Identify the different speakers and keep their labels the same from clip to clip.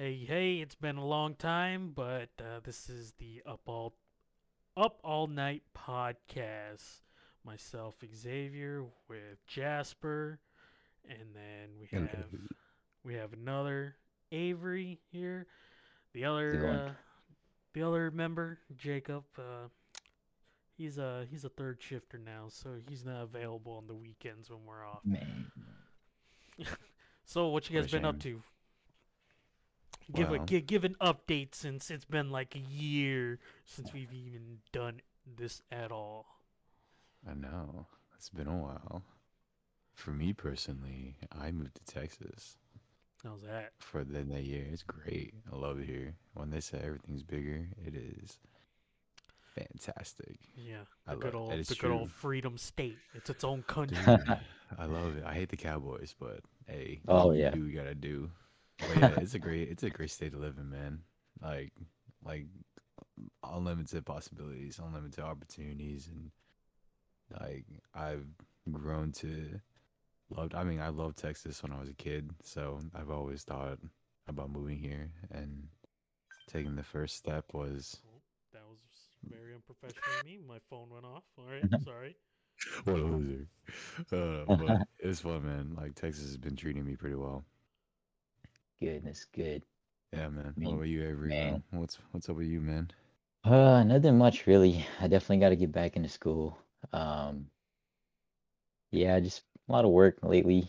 Speaker 1: Hey, hey, it's been a long time, but uh, this is the Up All Up All Night podcast. Myself, Xavier, with Jasper, and then we have we have another Avery here. The other uh, the other member, Jacob. Uh, he's a he's a third shifter now, so he's not available on the weekends when we're off.
Speaker 2: Man,
Speaker 1: So, what you guys been up to? Give a give, give an update since it's been like a year since we've even done this at all.
Speaker 3: I know. It's been a while. For me personally, I moved to Texas
Speaker 1: How's that?
Speaker 3: for the that year. It's great. I love it here. When they say everything's bigger, it is fantastic.
Speaker 1: Yeah,
Speaker 3: I
Speaker 1: the good
Speaker 3: love
Speaker 1: old
Speaker 3: that is
Speaker 1: the good old freedom state. It's its own country.
Speaker 3: Dude, I love it. I hate the Cowboys, but hey,
Speaker 2: Oh
Speaker 3: you
Speaker 2: yeah.
Speaker 3: do what you gotta do. But yeah, it's a great it's a great state to live in, man. Like like unlimited possibilities, unlimited opportunities, and like I've grown to loved. I mean, I loved Texas when I was a kid, so I've always thought about moving here, and taking the first step was
Speaker 1: Oh, that was very unprofessional of me. My phone went off. All right, sorry.
Speaker 3: what a loser. Uh, but it was fun, man. Like Texas has been treating me pretty well.
Speaker 2: Goodness, good.
Speaker 3: Yeah, man. What
Speaker 2: mean,
Speaker 3: about you, Avery?
Speaker 2: man.
Speaker 3: What's what's up with you, man?
Speaker 2: Uh, nothing much really. I definitely got to get back into school. Um, yeah, just a lot of work lately.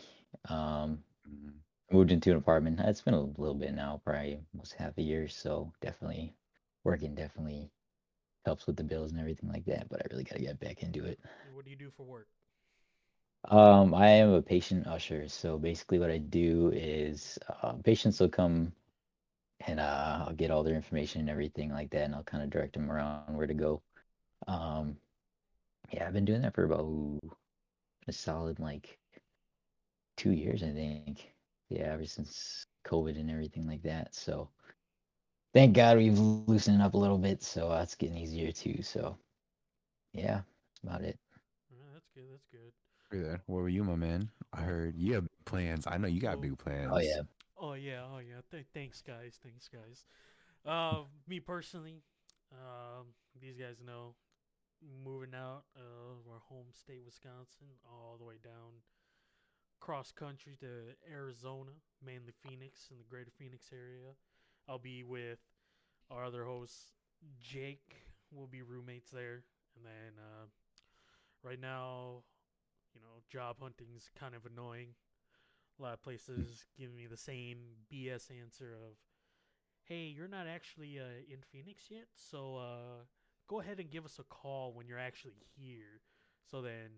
Speaker 2: Um,
Speaker 3: Mhm.
Speaker 2: moved into an apartment. It's been a little bit now, probably almost half a year. So definitely working definitely helps with the bills and everything like that. But I really got to get back into it.
Speaker 1: What do you do for work?
Speaker 2: Um, I am a patient usher. So basically, what I do is uh, patients will come and uh, I'll get all their information and everything like that, and I'll kind of direct them around where to go. Um, yeah, I've been doing that for about ooh, a solid like two years, I think. Yeah, ever since COVID and everything like that. So thank God we've loosened up a little bit, so uh, it's getting easier too. So yeah, that's about it.
Speaker 1: That's good. That's good.
Speaker 3: Hey there. Where were you, my man? I heard you have plans. I know you got
Speaker 1: Oh.
Speaker 3: big plans.
Speaker 2: Oh yeah,
Speaker 1: Oh yeah, oh yeah. Th- thanks, guys. Thanks, guys. Uh, me personally, um, these guys know, moving out of our home state, Wisconsin, all the way down cross country to Arizona, mainly Phoenix and the greater Phoenix area. I'll be with our other host, Jake. We'll be roommates there, and then uh, right now, you know, job hunting's kind of annoying. A lot of places give me the same BS answer of, "Hey, you're not actually uh, in Phoenix yet, so uh, go ahead and give us a call when you're actually here." So then,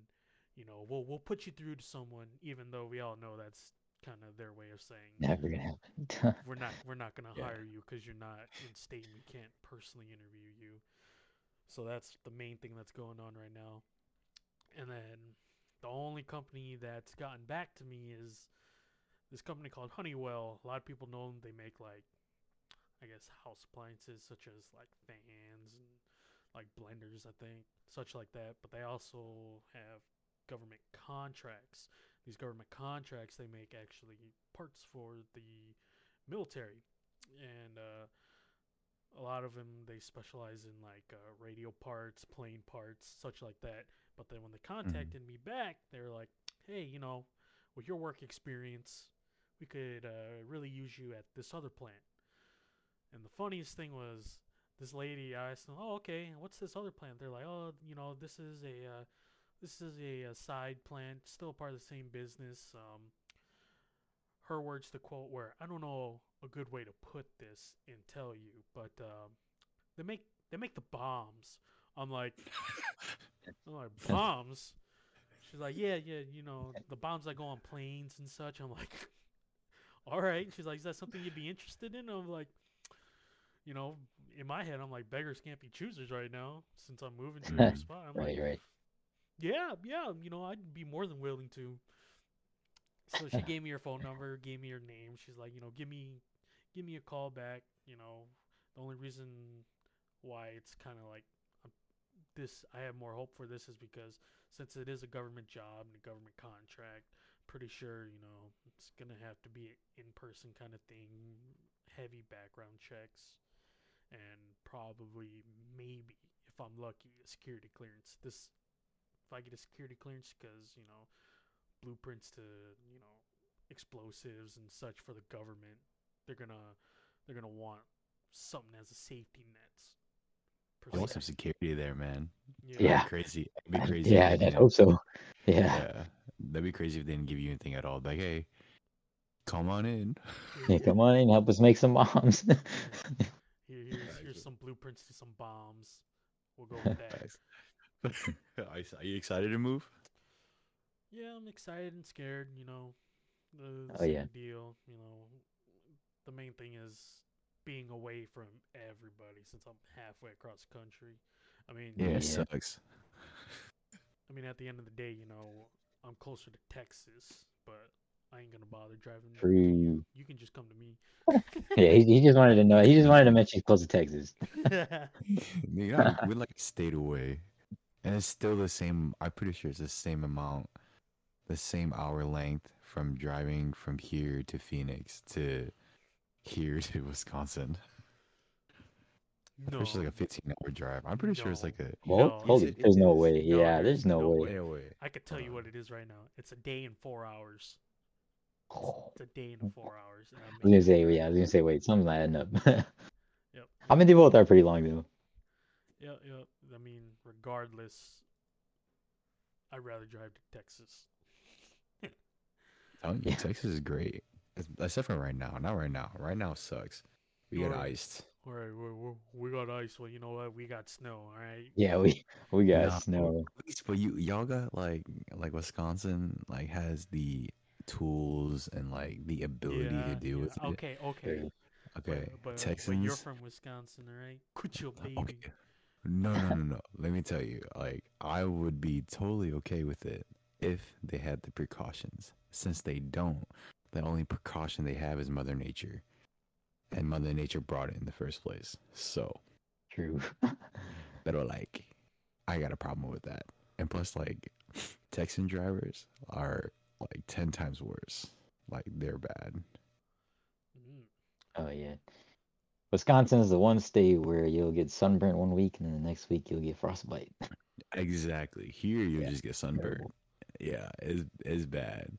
Speaker 1: you know, we'll we'll put you through to someone, even though we all know that's kind of their way of saying
Speaker 2: never gonna happen.
Speaker 1: we're not we're not gonna
Speaker 3: Yeah.
Speaker 1: hire you because you're not in state and we can't personally interview you. So that's the main thing that's going on right now. And then the only company that's gotten back to me is this company called Honeywell. A lot of people know them. They make like I guess house appliances such as like fans and like blenders, I think, such like that. But they also have government contracts. These government contracts they make actually parts for the military, and uh, a lot of them they specialize in like uh, radio parts, plane parts, such like that. But then when they contacted me back, they were like, "Hey, you know, with your work experience, we could uh, really use you at this other plant." And the funniest thing was this lady. I asked them, "Oh, okay. What's this other plant?" They're like, "Oh, you know, this is a uh, this is a, uh side plant, still a part of the same business." Um, her words to quote were, "I don't know a good way to put this and tell you, but um, they make they make the bombs." I'm like, I'm like bombs. She's like, yeah, yeah, you know, the bombs that go on planes and such. I'm like, all right. She's like, is that something you'd be interested in? I'm like, you know, in my head, I'm like, beggars can't be choosers right now since I'm moving to a new spot. I'm
Speaker 2: right,
Speaker 1: like,
Speaker 2: right.
Speaker 1: yeah, yeah, you know, I'd be more than willing to. So she gave me her phone number, gave me her name. She's like, you know, give me, give me a call back. You know, the only reason why it's kind of like this, I have more hope for this is because since it is a government job and a government contract, pretty sure you know it's gonna have to be an in-person kind of thing, heavy background checks, and probably maybe if I'm lucky a security clearance. This if I get a security clearance because you know blueprints to you know explosives and such for the government, they're gonna they're gonna want something as a safety net. Per
Speaker 3: I want some security there, man.
Speaker 2: Yeah.
Speaker 3: That'd be crazy. It'd be crazy.
Speaker 2: Yeah,
Speaker 3: they
Speaker 2: I'd
Speaker 3: didn't-
Speaker 2: hope so. Yeah.
Speaker 3: Yeah, that'd be crazy if they didn't give you anything at all. Like, hey, come on in.
Speaker 2: Yeah, come on in, help us make some bombs.
Speaker 1: Here, here's, here's some blueprints to some bombs. We'll go with that.
Speaker 3: Nice. are you- excited to move?
Speaker 1: yeah, I'm excited and scared. You know, the, the
Speaker 2: Oh,
Speaker 1: same
Speaker 2: yeah.
Speaker 1: deal. You know, the main thing is being away from everybody since I'm halfway across the country. I mean,
Speaker 3: Yeah,
Speaker 2: Yeah.
Speaker 3: it sucks.
Speaker 1: I mean, at the end of the day, you know, I'm closer to Texas, but I ain't gonna bother driving.
Speaker 2: True.
Speaker 1: You you can just come to me.
Speaker 2: Yeah, he, he just wanted to know. He just wanted to mention he's close to Texas.
Speaker 3: you know, we're like stayed away, and it's still the same. I'm pretty sure it's the same amount, the same hour length from driving from here to Phoenix to here to Wisconsin. I'm
Speaker 1: no,
Speaker 3: it's like a 15 hour drive. I'm pretty sure it's like a.
Speaker 2: Well,
Speaker 1: No,
Speaker 2: holy,
Speaker 3: it-
Speaker 2: there's
Speaker 3: it
Speaker 2: no way.
Speaker 1: No,
Speaker 2: yeah,
Speaker 1: there's
Speaker 2: there's no,
Speaker 1: no
Speaker 2: way.
Speaker 3: Way.
Speaker 1: I could tell you what it is right now. It's a day and four hours. It's a day and four hours. And I'm
Speaker 2: I was gonna say, yeah, I was gonna say, wait, something's not adding up.
Speaker 1: Yep.
Speaker 2: I mean, they both are pretty long though.
Speaker 1: Yeah, yeah. I mean, regardless, I'd rather drive to Texas.
Speaker 3: Telling you,
Speaker 2: Yeah.
Speaker 3: Texas is great. It's- Except for right now. Not right now. Right now sucks. We get
Speaker 1: Alright.
Speaker 3: iced.
Speaker 1: All right, we we we got ice. Well, you know what? We got snow. All right.
Speaker 2: Yeah, we we got
Speaker 3: Nah,
Speaker 2: snow.
Speaker 3: At least, but you y'all got like like Wisconsin like has the tools and like the ability
Speaker 1: yeah,
Speaker 3: to deal
Speaker 1: yeah.
Speaker 3: with it.
Speaker 1: Okay, okay.
Speaker 3: Okay,
Speaker 1: But, but,
Speaker 3: Texans.
Speaker 1: but you're from Wisconsin, all right? Quit your uh, baby.
Speaker 3: Okay. No, no, no, no. Let me tell you, like I would be totally okay with it if they had the precautions. Since they don't, the only precaution they have is Mother Nature, and Mother Nature brought it in the first place. So,
Speaker 2: True.
Speaker 3: but like, I got a problem with that. And plus, like, Texan drivers are like ten times worse. Like they're bad.
Speaker 2: Oh yeah. Wisconsin is the one state where you'll get sunburnt one week and then the next week you'll get frostbite.
Speaker 3: Exactly. Here you
Speaker 2: Yeah,
Speaker 3: just get sunburned. Yeah, it's it's bad.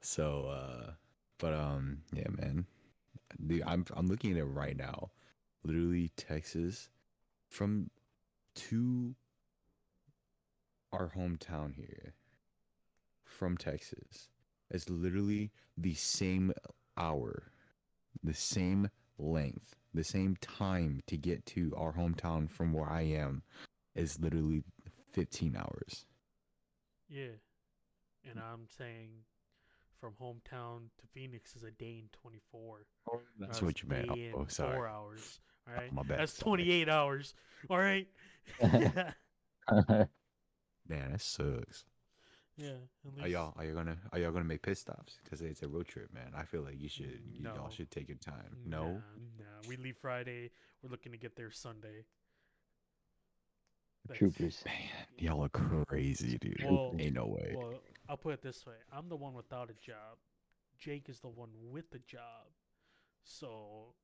Speaker 3: So uh but um yeah, man. The I'm I'm looking at it right now. Literally Texas from to our hometown here from Texas. It's literally the same hour, the same length, the same time to get to our hometown from where I am is literally 15 hours.
Speaker 1: Yeah. And I'm saying from hometown to Phoenix is a day and 24.
Speaker 3: That's what you meant.
Speaker 1: day
Speaker 3: Oh, sorry.
Speaker 1: Four hours. Oh, All right.
Speaker 3: my bad,
Speaker 1: That's
Speaker 3: sorry.
Speaker 1: 28 hours. All right.
Speaker 3: Man, that sucks.
Speaker 1: yeah. At
Speaker 3: Are y'all are you gonna are y'all gonna make pit stops? Because it's a road trip, man. I feel like you should you,
Speaker 1: No.
Speaker 3: y'all should take your time.
Speaker 1: Nah,
Speaker 3: No,
Speaker 1: nah. We leave Friday. We're looking to get there Sunday. That's-
Speaker 2: Troopers.
Speaker 3: man, y'all are crazy, dude.
Speaker 1: Well-
Speaker 3: Ain't no way.
Speaker 1: Well, I'll put it this way: I'm the one without a job. Jake is the one with the job. So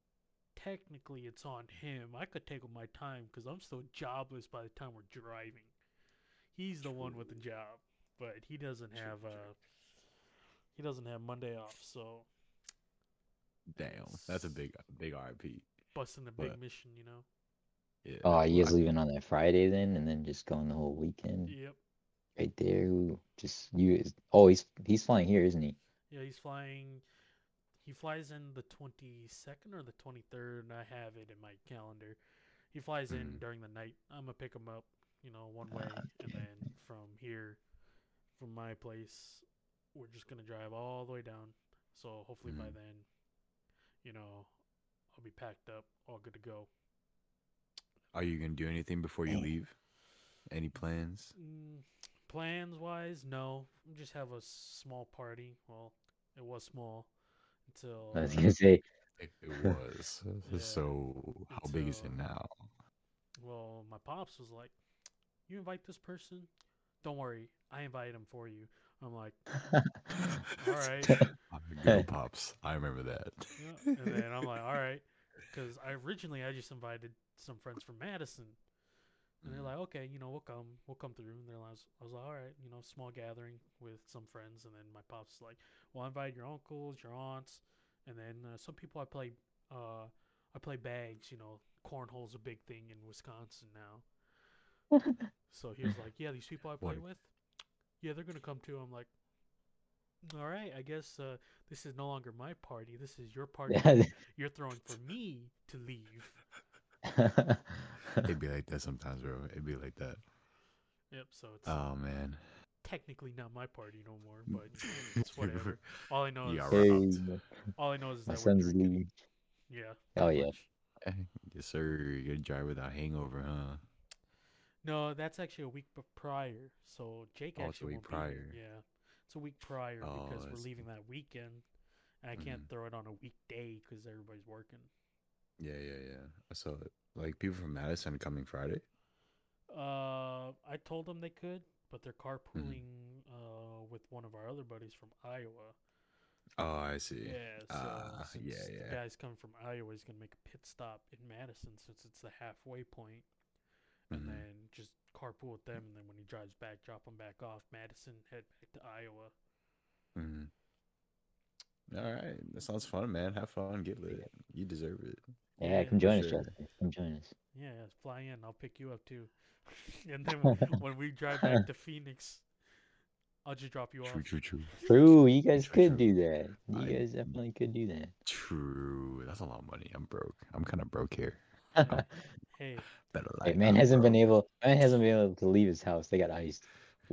Speaker 1: technically, it's on him. I could take up my time because I'm still jobless by the time we're driving. He's the one with the job, but he doesn't
Speaker 3: True,
Speaker 1: have
Speaker 3: true.
Speaker 1: uh he doesn't have Monday off. So
Speaker 3: Damn, that's a big big RP.
Speaker 1: busting a big
Speaker 3: But-
Speaker 1: mission, you know.
Speaker 3: Yeah.
Speaker 2: Oh, you
Speaker 3: well,
Speaker 2: guys
Speaker 3: I-
Speaker 2: leaving on that Friday then, and then just going the whole weekend
Speaker 1: Yep.
Speaker 2: Right there. Ooh, Just you. is- Oh, he's he's flying here, isn't he?
Speaker 1: Yeah, he's flying. He flies in the 22nd or the 23rd, and I have it in my calendar. He flies in
Speaker 3: Mhm.
Speaker 1: during the night. I'm gonna pick him up, you know, one way,
Speaker 2: Ah,
Speaker 1: and then from here, from my place, we're just gonna drive all the way down. So hopefully by
Speaker 3: Mhm.
Speaker 1: then, you know, I'll be packed up, all good to go.
Speaker 3: Are you gonna do anything before you leave? Any plans?
Speaker 1: Mm, plans wise, no. Just have a small party. Well, it was small until.
Speaker 2: I was gonna say.
Speaker 3: It, it was.
Speaker 1: Yeah.
Speaker 3: So how big is it now?
Speaker 1: Well, my pops was like, "You invite this person? Don't worry, I invited him for you." I'm like, "All right."
Speaker 3: Good old pops. I remember that.
Speaker 1: Yeah. And then I'm like, "All right." because I originally I just invited some friends from Madison, and they're
Speaker 3: Mhm.
Speaker 1: like, okay, you know, we'll come, we'll come through. And they're like, I was like, all right, you know, small gathering with some friends, and then my pops like, well, I invite your uncles, your aunts, and then uh, some people I play, uh, I play bags. You know, cornhole's a big thing in Wisconsin now. So he was like, "Yeah, these people I play
Speaker 3: What-
Speaker 1: with, yeah, they're gonna come too." I'm like, "All right, I guess uh, this is no longer my party. This is your party. You're throwing for me to leave."
Speaker 3: It'd be like that sometimes, bro. It'd be like that.
Speaker 1: Yep. So it's
Speaker 3: Oh man.
Speaker 1: technically not my party no more, but it's whatever. All I know is
Speaker 3: got
Speaker 2: hey,
Speaker 1: all I know is
Speaker 2: my
Speaker 1: that we're
Speaker 2: son's leaving.
Speaker 1: Yeah.
Speaker 2: Oh,
Speaker 1: pretty
Speaker 2: yeah.
Speaker 3: Yes, sir. You gotta drive without hangover, huh?
Speaker 1: No, that's actually a week prior. So Jake
Speaker 3: Oh, it's a
Speaker 1: actually
Speaker 3: week
Speaker 1: won't be here.
Speaker 3: prior.
Speaker 1: Yeah, it's a week prior
Speaker 3: Oh,
Speaker 1: because we're leaving that weekend, and I can't
Speaker 3: Mhm.
Speaker 1: throw it on a weekday because everybody's working.
Speaker 3: Yeah, yeah, yeah. I saw it. Like people from Madison coming Friday.
Speaker 1: Uh, I told them they could, but they're
Speaker 3: Mm-hmm.
Speaker 1: carpooling uh with one of our other buddies from Iowa.
Speaker 3: Oh, I see.
Speaker 1: Yeah, so
Speaker 3: Ah,
Speaker 1: since
Speaker 3: yeah,
Speaker 1: the guy's coming from Iowa, he's gonna make a pit stop in Madison since it's the halfway point, and
Speaker 3: Mhm.
Speaker 1: then just carpool with them, and then when he drives back, drop him back off Madison, head back to Iowa.
Speaker 3: Mhm. All right, that sounds fun, man. Have fun, get lit. You deserve it.
Speaker 2: Yeah,
Speaker 1: Yeah,
Speaker 2: come
Speaker 3: for
Speaker 2: join us,
Speaker 3: sure.
Speaker 2: Justin. Come join us.
Speaker 1: Yeah, yeah, fly in. I'll pick you up too. and then when, when we drive back to Phoenix, I'll just drop you off.
Speaker 3: True, true, true.
Speaker 2: True, you guys
Speaker 3: True,
Speaker 2: could
Speaker 3: true.
Speaker 2: do that. You
Speaker 3: I-
Speaker 2: guys definitely could do that.
Speaker 3: True. That's a lot of money. I'm broke. I'm kind of broke here.
Speaker 1: Hey,
Speaker 3: Better
Speaker 2: Hey, man
Speaker 3: I'm
Speaker 2: hasn't been able. Man hasn't been able to leave his house. They got iced.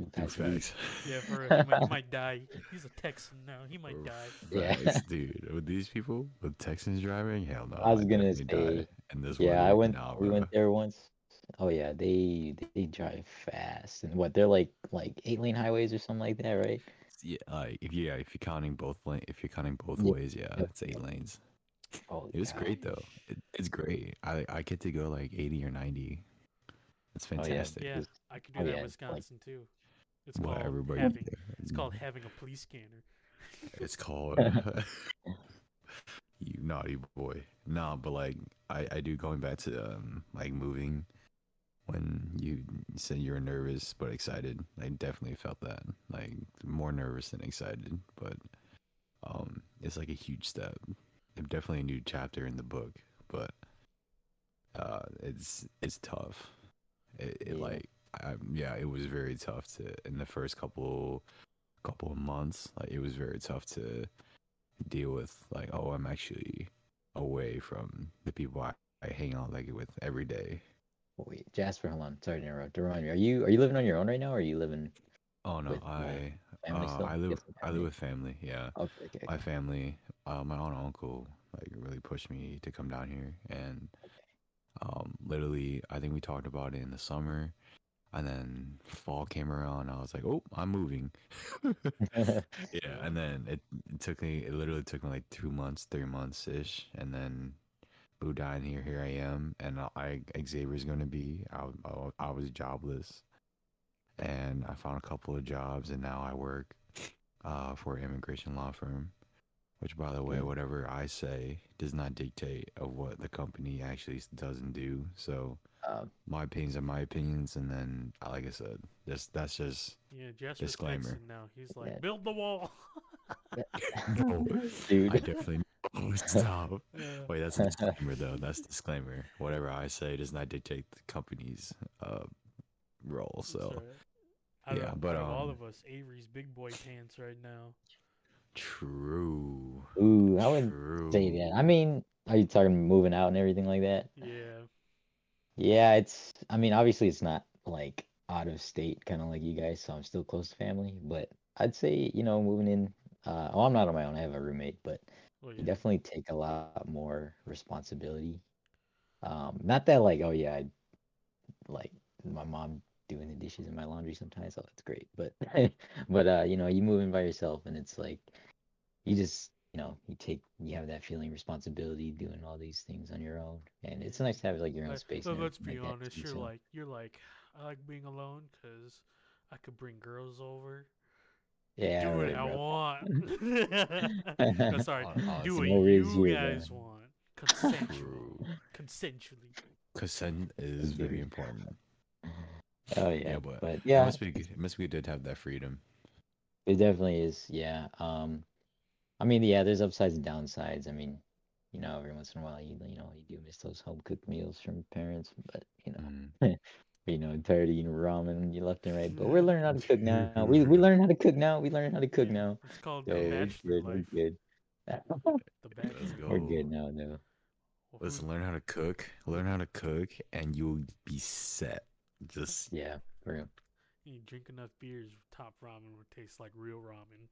Speaker 2: For the
Speaker 3: Dude,
Speaker 2: past week.
Speaker 3: facts.
Speaker 1: yeah, for real, he might, he might die. He's a Texan now. He might die.
Speaker 2: Yeah.
Speaker 3: facts, dude. With these people, with Texans driving, hell no.
Speaker 2: I was
Speaker 3: I'd
Speaker 2: gonna
Speaker 3: definitely die
Speaker 2: say,
Speaker 3: in this
Speaker 2: Yeah, I went.
Speaker 3: Nah,
Speaker 2: we
Speaker 3: bro.
Speaker 2: went there once. Oh yeah, they they drive fast and what they're like like eight lane highways or something like that, right?
Speaker 3: Yeah, like if you yeah, if you're counting both lane, if you're counting both
Speaker 2: Yeah,
Speaker 3: ways, yeah,
Speaker 2: yeah.
Speaker 3: it's eight lanes.
Speaker 2: Oh,
Speaker 3: It was great though. It, it's great. I I get to go like 80 or 90. It's
Speaker 2: Oh, yeah.
Speaker 3: fantastic.
Speaker 1: Yeah, I could do
Speaker 2: oh,
Speaker 1: that
Speaker 2: yeah,
Speaker 1: in
Speaker 2: like-
Speaker 1: Wisconsin too. It's
Speaker 3: What
Speaker 1: called
Speaker 3: everybody
Speaker 1: having. It's called having a police scanner.
Speaker 3: It's called you naughty boy. No, but like I I do going back to um like moving when you said you were nervous but excited. I definitely felt that. Like more nervous than excited, but um it's like a huge step. It's Definitely a new chapter in the book, but uh it's it's tough. It, it
Speaker 2: Yeah.
Speaker 3: like I, yeah, it was very tough to in the first couple couple of months. Like it was very tough to deal with. Like, oh, I'm actually away from the people I, I hang out like with every day.
Speaker 2: Wait, Jasper, hold on. Sorry to interrupt. To remind me, are you are you living on your own right now, or are you living
Speaker 3: Oh no, I uh. I live I live with family. Yeah,
Speaker 2: Okay, okay.
Speaker 3: my
Speaker 2: okay.
Speaker 3: family. Uh, my aunt and uncle like really pushed me to come down here, and um, literally, I think we talked about it in the summer. And then fall came around. I was like, "Oh, I'm moving." Yeah, and then it, it took me. It literally took me like two months, three months ish, and then Boo died. Here, here I am, and I Xavier's gonna be. I was jobless, and I found a couple of jobs, and now I work uh, for an immigration law firm. Which, by the way,
Speaker 2: Okay.
Speaker 3: whatever I say does not dictate of what the company actually does and do. So
Speaker 2: um,
Speaker 3: my opinions are my opinions, and then, like I said, that's that's just
Speaker 1: Yeah, Jasper's
Speaker 3: Disclaimer.
Speaker 1: Texan now. He's like,
Speaker 2: Yeah.
Speaker 1: build the wall.
Speaker 3: No,
Speaker 2: dude.
Speaker 3: I definitely oh, stop.
Speaker 1: Yeah.
Speaker 3: Wait, that's a disclaimer though. That's disclaimer. Whatever I say does not dictate the company's uh role. So
Speaker 1: right.
Speaker 3: Yeah,
Speaker 1: of,
Speaker 3: but,
Speaker 1: out of all
Speaker 3: um,
Speaker 1: of us, Avery's big boy pants right now.
Speaker 3: True.
Speaker 2: Ooh, I would
Speaker 3: true.
Speaker 2: say that. I mean, are you talking moving out and everything like that?
Speaker 1: Yeah.
Speaker 2: Yeah, it's. I mean, obviously, it's not like out of state, kind of like you guys. So I'm still close to family, but I'd say you know moving in. Uh, oh, I'm not on my own. I have a roommate, but
Speaker 1: Well,
Speaker 2: you definitely take a lot more responsibility. Um, not that like, oh yeah, I like my mom doing the dishes and my laundry sometimes. Oh, that's great. But but uh, you know, you move in by yourself, and it's like you just you know you take you have that feeling of responsibility doing all these things on your own, and it's nice to have like your own
Speaker 1: Like,
Speaker 2: space.
Speaker 1: let-
Speaker 2: and
Speaker 1: let's be
Speaker 2: like
Speaker 1: honest. You're
Speaker 2: yourself.
Speaker 1: like you're like I like being alone because I could bring girls over.
Speaker 2: yeah,
Speaker 1: do
Speaker 2: right,
Speaker 1: what I
Speaker 2: bro.
Speaker 1: want. no, sorry,
Speaker 3: Hon-
Speaker 1: do
Speaker 3: honestly,
Speaker 1: what
Speaker 2: no
Speaker 1: you
Speaker 2: rigs here,
Speaker 1: guys want. consensual, consensually.
Speaker 3: Consent is very
Speaker 2: Very-
Speaker 3: important.
Speaker 2: Oh yeah,
Speaker 3: Yeah, but,
Speaker 2: but
Speaker 3: It
Speaker 2: yeah,
Speaker 3: must be good- it must be good to have that freedom.
Speaker 2: it definitely is. Yeah. Um, I mean, yeah, there's upsides and downsides. I mean, you know, every once in a while, you you know, you do miss those home cooked meals from parents, but you know,
Speaker 3: Mm.
Speaker 2: you know, tired of eating ramen you left and right. But we're learning how to cook now. We we learn how to cook now. We learn how to cook
Speaker 1: Yeah,
Speaker 2: now.
Speaker 1: It's called
Speaker 2: So
Speaker 1: the
Speaker 2: we're
Speaker 1: bachelor
Speaker 2: good. We're
Speaker 1: life.
Speaker 2: good.
Speaker 1: The bachelor.
Speaker 3: Let's
Speaker 1: life.
Speaker 3: go.
Speaker 2: We're good now. No.
Speaker 1: Well,
Speaker 3: Listen, learn how to cook. Learn how to cook, and you'll be set. Just
Speaker 2: Yeah. For real.
Speaker 1: You drink enough beers, top ramen would taste like real ramen.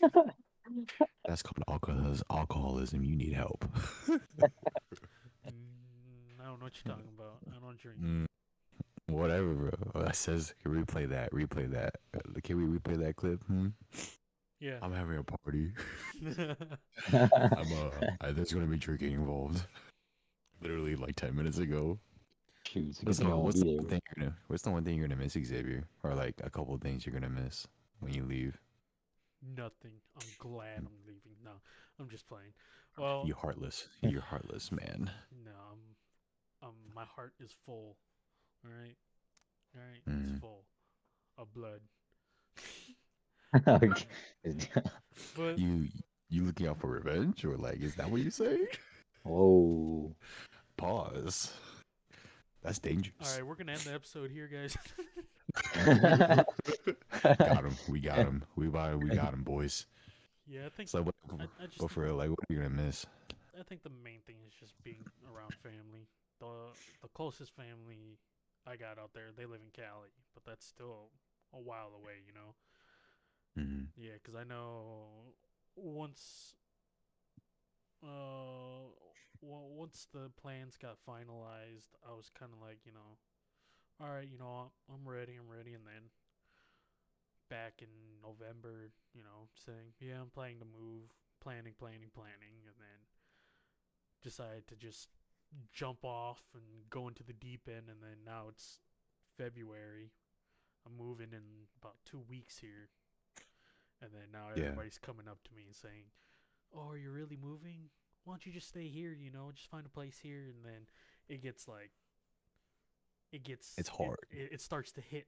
Speaker 3: that's called alcoholism. Alcoholism. You need help.
Speaker 1: Mm, I don't know what you're talking about. I don't drink.
Speaker 3: Mm, whatever, bro. That says replay that. Replay that. Uh, Can we replay that clip? Hmm?
Speaker 1: Yeah.
Speaker 3: I'm having a party. I'm uh, I, there's gonna be drinking involved. Literally like ten minutes ago.
Speaker 2: Shoot, it's a good
Speaker 3: What's the,
Speaker 2: thing I won't
Speaker 3: what's the one thing you're gonna What's the one thing you're gonna miss, Xavier? Or like a couple of things you're gonna miss when you leave?
Speaker 1: Nothing. I'm glad I'm leaving. No, I'm just playing. Well,
Speaker 3: You heartless. You're heartless, man.
Speaker 1: no, I'm, um, my heart is full. All right, all right,
Speaker 3: Mm.
Speaker 1: it's full of blood. But
Speaker 3: You you looking out for revenge, or like is that what you say?
Speaker 2: Whoa.
Speaker 3: Pause. That's dangerous.
Speaker 1: All right, we're gonna end the episode here, guys.
Speaker 3: got him. We got him. We got we got him, boys.
Speaker 1: yeah, I think
Speaker 3: So what,
Speaker 1: I, I just
Speaker 3: go for it. Like, what are you gonna miss?
Speaker 1: I think the main thing is just being around family. The the closest family I got out there, they live in Cali, but that's still a while away, you know.
Speaker 3: hmm
Speaker 1: Yeah, 'cause I know once, Uh, well, once the plans got finalized, I was kind of like, you know, all right, you know, I'm ready, I'm ready, and then back in November, you know, saying, yeah, I'm planning to move, planning, planning, planning, and then decided to just jump off and go into the deep end, and then now it's February. I'm moving in about two weeks here. And then now
Speaker 3: Yeah.
Speaker 1: everybody's coming up to me and saying, "Oh, are you really moving? Why don't you just stay here? You know, just find a place here." And then it gets like, it gets
Speaker 3: It's hard.
Speaker 1: It, it, starts to hit.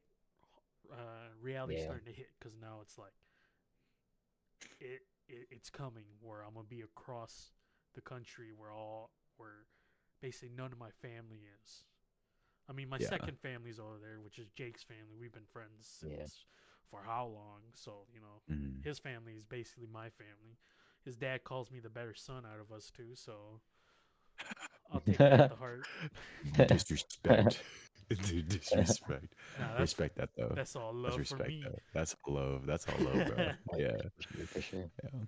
Speaker 1: Uh, reality
Speaker 2: Yeah.
Speaker 1: starting to hit because now it's like, it, it it's coming where I'm gonna be across the country where all where basically none of my family is. I mean, my
Speaker 3: Yeah.
Speaker 1: second family's over there, which is Jake's family. We've been friends since
Speaker 2: Yeah.
Speaker 1: for how long? So you know,
Speaker 3: hmm
Speaker 1: his family is basically my family. His dad calls me the better son out of us two, so I'll take that to heart.
Speaker 3: Disrespect. Disrespect.
Speaker 1: Nah,
Speaker 3: respect that though.
Speaker 1: that's all
Speaker 3: That's
Speaker 1: love for
Speaker 3: respect
Speaker 1: me.
Speaker 3: though. That's all love. That's all love, bro. yeah.
Speaker 2: For sure. For sure.
Speaker 3: Yeah.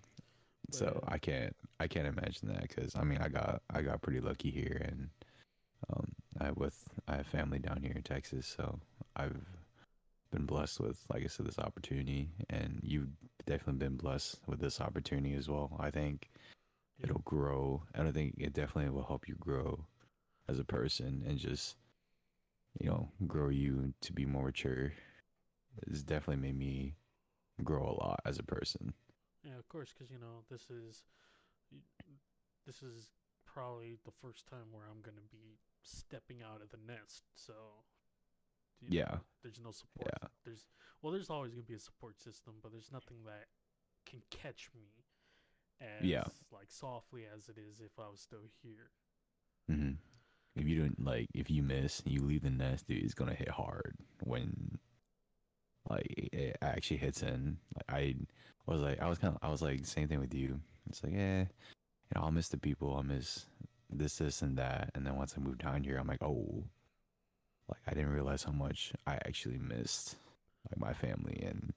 Speaker 3: So I can't I can't imagine that because I mean I got I got pretty lucky here and um I with I have family down here in Texas so I've been blessed with like I said this opportunity and you've definitely been blessed with this opportunity as well. I think
Speaker 1: Yeah.
Speaker 3: it'll grow and I think it definitely will help you grow as a person and just you know grow you to be more mature. It's definitely made me grow a lot as a person.
Speaker 1: Yeah, of course, because you know this is this is probably the first time where I'm gonna be stepping out of the nest. So
Speaker 3: Yeah.
Speaker 1: know, there's no support.
Speaker 3: Yeah.
Speaker 1: There's well, there's always gonna be a support system, but there's nothing that can catch me as
Speaker 3: Yeah.
Speaker 1: like softly as it is if I was still here.
Speaker 3: hmm If you don't like, if you miss, and you leave the nest, dude, it's gonna hit hard when, like, it actually hits in. Like, I was like, I was kind of, I was like, same thing with you. It's like, yeah, you know, I'll miss the people, I'll miss this, this, and that. And then once I moved down here, I'm like, oh, like I didn't realize how much I actually missed, like my family and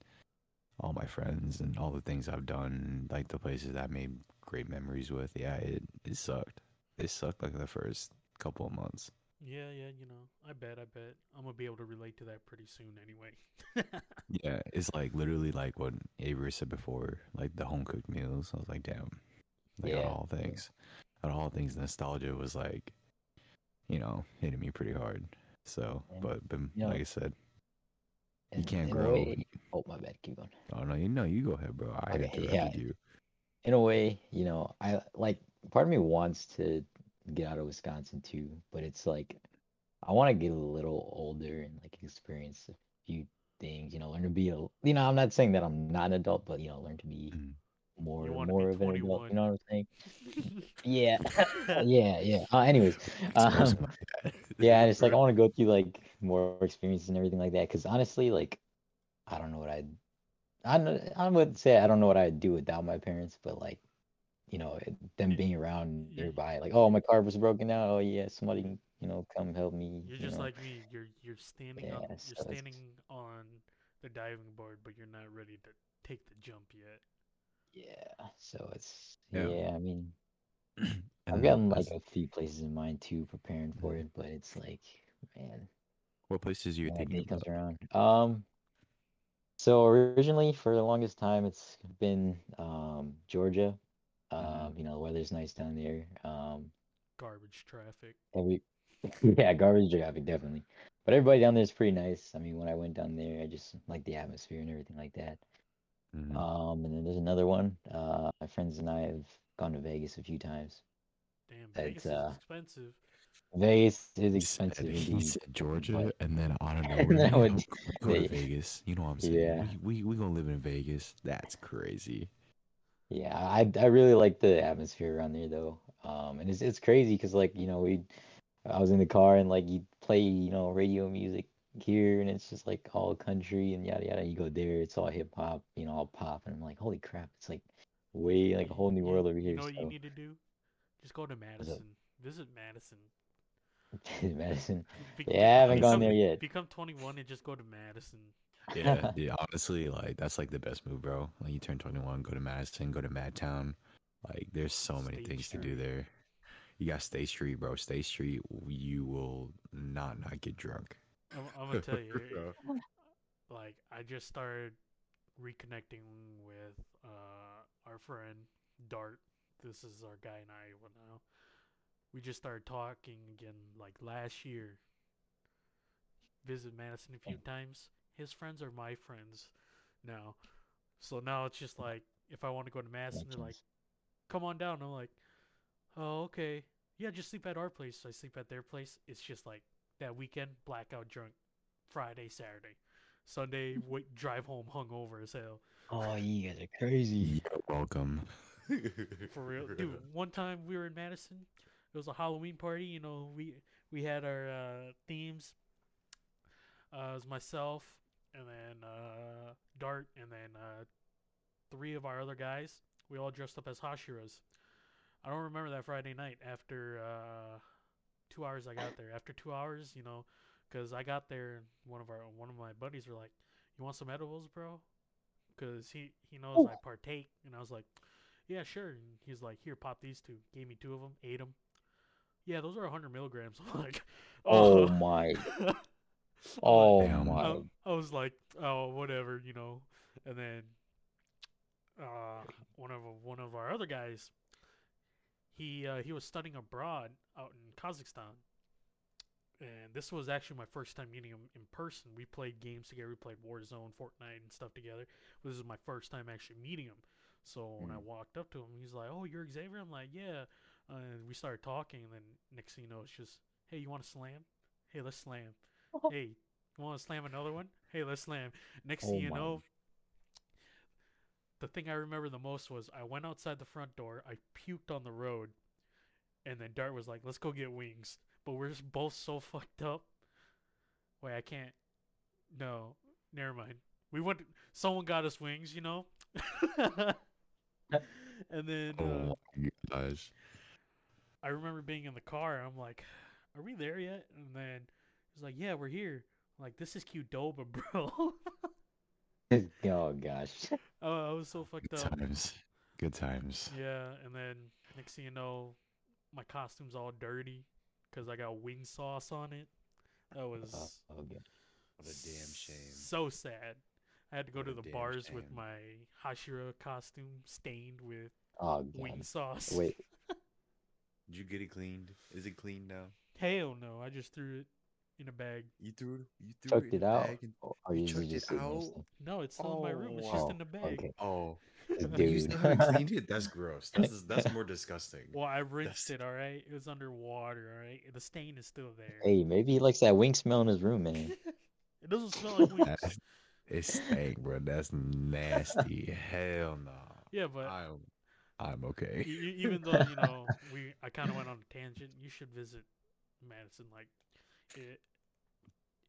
Speaker 3: all my friends and all the things I've done, like the places I made great memories with. Yeah, it it sucked. It sucked like the first couple of months.
Speaker 1: Yeah, yeah, you know, I bet, I bet I'm gonna be able to relate to that pretty soon anyway.
Speaker 3: Yeah, it's like literally like what Avery said before, like the home cooked meals. I was like, damn, like
Speaker 2: Yeah,
Speaker 3: all things, out of all things, nostalgia was like, you know, hitting me pretty hard. So,
Speaker 2: And,
Speaker 3: but but
Speaker 2: you know,
Speaker 3: like I said, you can't grow.
Speaker 2: way- oh, my bad. Keep going.
Speaker 3: Oh no, you know, you go ahead, bro. I
Speaker 2: Okay,
Speaker 3: interrupted
Speaker 2: yeah.
Speaker 3: you.
Speaker 2: in a way, you know, I like part of me wants to get out of Wisconsin too, but it's like I want to get a little older and like experience a few things, you know, learn to be a, you know, I'm not saying that I'm not an adult, but you know, learn to be
Speaker 3: Mhm.
Speaker 2: More more of an adult, you know what I'm saying? Yeah. yeah, yeah. Uh, anyways, um,
Speaker 3: something like that.
Speaker 2: yeah, and it's like I want to go through like more experiences and everything like that. Because honestly, like I don't know what I'd, I I would say I don't know what I'd do without my parents, but like, you know, them being around nearby, like, oh, my car was broken down. Oh yeah, somebody, can, you know, come help me.
Speaker 1: You're
Speaker 2: you
Speaker 1: just
Speaker 2: know.
Speaker 1: like me. You're you're standing on
Speaker 2: Yeah,
Speaker 1: you're
Speaker 2: so it's-
Speaker 1: standing on the diving board, but you're not ready to take the jump yet.
Speaker 2: Yeah. So it's
Speaker 3: Yeah.
Speaker 2: yeah. I mean, I've
Speaker 3: then
Speaker 2: gotten like a few places in mind too, preparing for it, but it's like, man,
Speaker 3: what places you're
Speaker 2: when
Speaker 3: thinking
Speaker 2: comes
Speaker 3: about?
Speaker 2: around. Um, so originally for the longest time, it's been um Georgia. Um,
Speaker 3: Mhm.
Speaker 2: you know, the weather's nice down there. Um,
Speaker 1: Garbage traffic.
Speaker 2: every yeah, garbage traffic definitely. But everybody down there is pretty nice. I mean, when I went down there, I just like the atmosphere and everything like that.
Speaker 3: Mhm.
Speaker 2: Um, and then there's another one. Uh, my friends and I have gone to Vegas a few times.
Speaker 1: Damn,
Speaker 2: It's,
Speaker 1: Vegas is
Speaker 2: uh,
Speaker 1: expensive.
Speaker 2: Vegas is
Speaker 3: He said,
Speaker 2: expensive
Speaker 3: he
Speaker 2: indeed.
Speaker 3: said Georgia,
Speaker 2: but-
Speaker 3: and then out of
Speaker 2: And
Speaker 3: nowhere,
Speaker 2: then I
Speaker 3: yeah,
Speaker 2: went-
Speaker 3: we go to
Speaker 2: they-
Speaker 3: Vegas. You know what I'm saying?
Speaker 2: Yeah.
Speaker 3: We, we we gonna live in Vegas. That's crazy.
Speaker 2: Yeah, I I really like the atmosphere around there though. Um, and it's it's crazy because like you know we, I was in the car and like you play you know radio music here and it's just like all country and yada yada. You go there, it's all hip hop, you know, all pop, and I'm like, holy crap, it's like way like a whole new
Speaker 1: you-
Speaker 2: world over
Speaker 1: You
Speaker 2: here.
Speaker 1: know what you need to do? Just go to Madison. Visit Madison.
Speaker 2: Madison,
Speaker 1: Be-
Speaker 2: yeah, I haven't gone there yet.
Speaker 1: Become 21 and just go to Madison.
Speaker 3: Yeah, yeah, honestly, like that's like the best move, bro. Like you turn 21, go to Madison, go to Madtown. Like there's so many
Speaker 1: State
Speaker 3: things to do there. You got State Street, bro. State Street, you will not not get drunk.
Speaker 1: I'm, I'm gonna tell you, like I just started reconnecting with uh, our friend Dart. This is our guy in Iowa now. We just started talking again like last year. Visit Madison a few times. His friends are my friends now. So now it's just like if I want to go to Madison, they're like, "Come on down." I'm like, "Oh, okay. Yeah, just sleep at our place." I sleep at their place. It's just like that weekend, blackout drunk. Friday, Saturday, Sunday, wait, drive home hungover as hell.
Speaker 2: Oh, you guys are crazy.
Speaker 3: You're welcome.
Speaker 1: For real, dude. One time we were in Madison. It was a Halloween party. You know, we we had our uh, themes. Uh, it was myself, and then uh, Dart, and then uh, three of our other guys. We all dressed up as Hashiras. I don't remember that Friday night. After uh, two hours, I got there. After two hours, you know, because I got there, and one of our one of my buddies were like, "You want some edibles, bro?" Because he he knows I partake, and I was like, "Yeah, sure." And he's like, "Here, pop these two. Gave me two of them. Ate them. Yeah, those are 100 milligrams. I'm like,
Speaker 2: Oh my. Oh
Speaker 3: Damn.
Speaker 2: my.
Speaker 1: I, I was like, oh, whatever, you know. And then uh, one of one of our other guys, he uh, he was studying abroad out in Kazakhstan, and this was actually my first time meeting him in person. We played games together. We played Warzone, Fortnite, and stuff together. This is my first time actually meeting him. So when I
Speaker 2: Mm.
Speaker 1: walked up to him, he's like, "Oh, you're Xavier." I'm like, "Yeah." Uh, and we started talking, and then next thing you know, it's just, "Hey, you want to slam? Hey, let's slam." hey, you want to slam another one? Hey, let's slam. Next
Speaker 2: Oh
Speaker 1: thing you
Speaker 2: my.
Speaker 1: know, the thing I remember the most was I went outside the front door, I puked on the road, and then Dart was like, "Let's go get wings." But we're just both so fucked up. Wait, I can't. No, never mind. We went. Someone got us wings, you know. and then uh,
Speaker 3: Oh my gosh.
Speaker 1: I remember being in the car. I'm like, "Are we there yet?" And then he's like, "Yeah, we're here." I'm like, this is Qdoba, bro.
Speaker 2: oh gosh.
Speaker 1: oh, I was so fucked
Speaker 3: Good
Speaker 1: up.
Speaker 3: times. Good times.
Speaker 1: Yeah, and then next thing you know, my costume's all dirty because I got wing sauce on it. That oh, was
Speaker 2: Oh, oh,
Speaker 3: What a damn shame.
Speaker 1: So sad. I had to go
Speaker 3: What
Speaker 1: to the
Speaker 3: damn
Speaker 1: bars with my Hashira costume stained with
Speaker 2: Oh
Speaker 1: wing sauce.
Speaker 2: Wait.
Speaker 3: Did you get it cleaned? Is it clean now?
Speaker 1: Hell no, I just threw it. In a bag.
Speaker 3: You threw it. You threw
Speaker 2: Chucked
Speaker 3: it, in
Speaker 2: it
Speaker 3: a
Speaker 2: out,
Speaker 3: bag and- oh,
Speaker 2: or or
Speaker 3: you
Speaker 2: is it
Speaker 3: chucked
Speaker 2: just
Speaker 3: it
Speaker 2: sitting
Speaker 3: out?
Speaker 1: No, it's still in my room. It's just
Speaker 2: Oh,
Speaker 1: in the bag.
Speaker 2: okay.
Speaker 3: Oh,
Speaker 2: Dude.
Speaker 3: you cleaned it? That's gross. That's that's more disgusting.
Speaker 1: Well, I rinsed
Speaker 3: That's-
Speaker 1: it. All right, it was underwater. All right, the stain is still there.
Speaker 2: Hey, maybe he likes that wing smell in his room, man.
Speaker 1: it doesn't smell like wings.
Speaker 3: That's- It stank, bro. That's nasty. Hell no.
Speaker 1: yeah, but
Speaker 3: I'm I'm okay.
Speaker 1: even though you know we, I kind of went on a tangent. You should visit Madison. Like, it,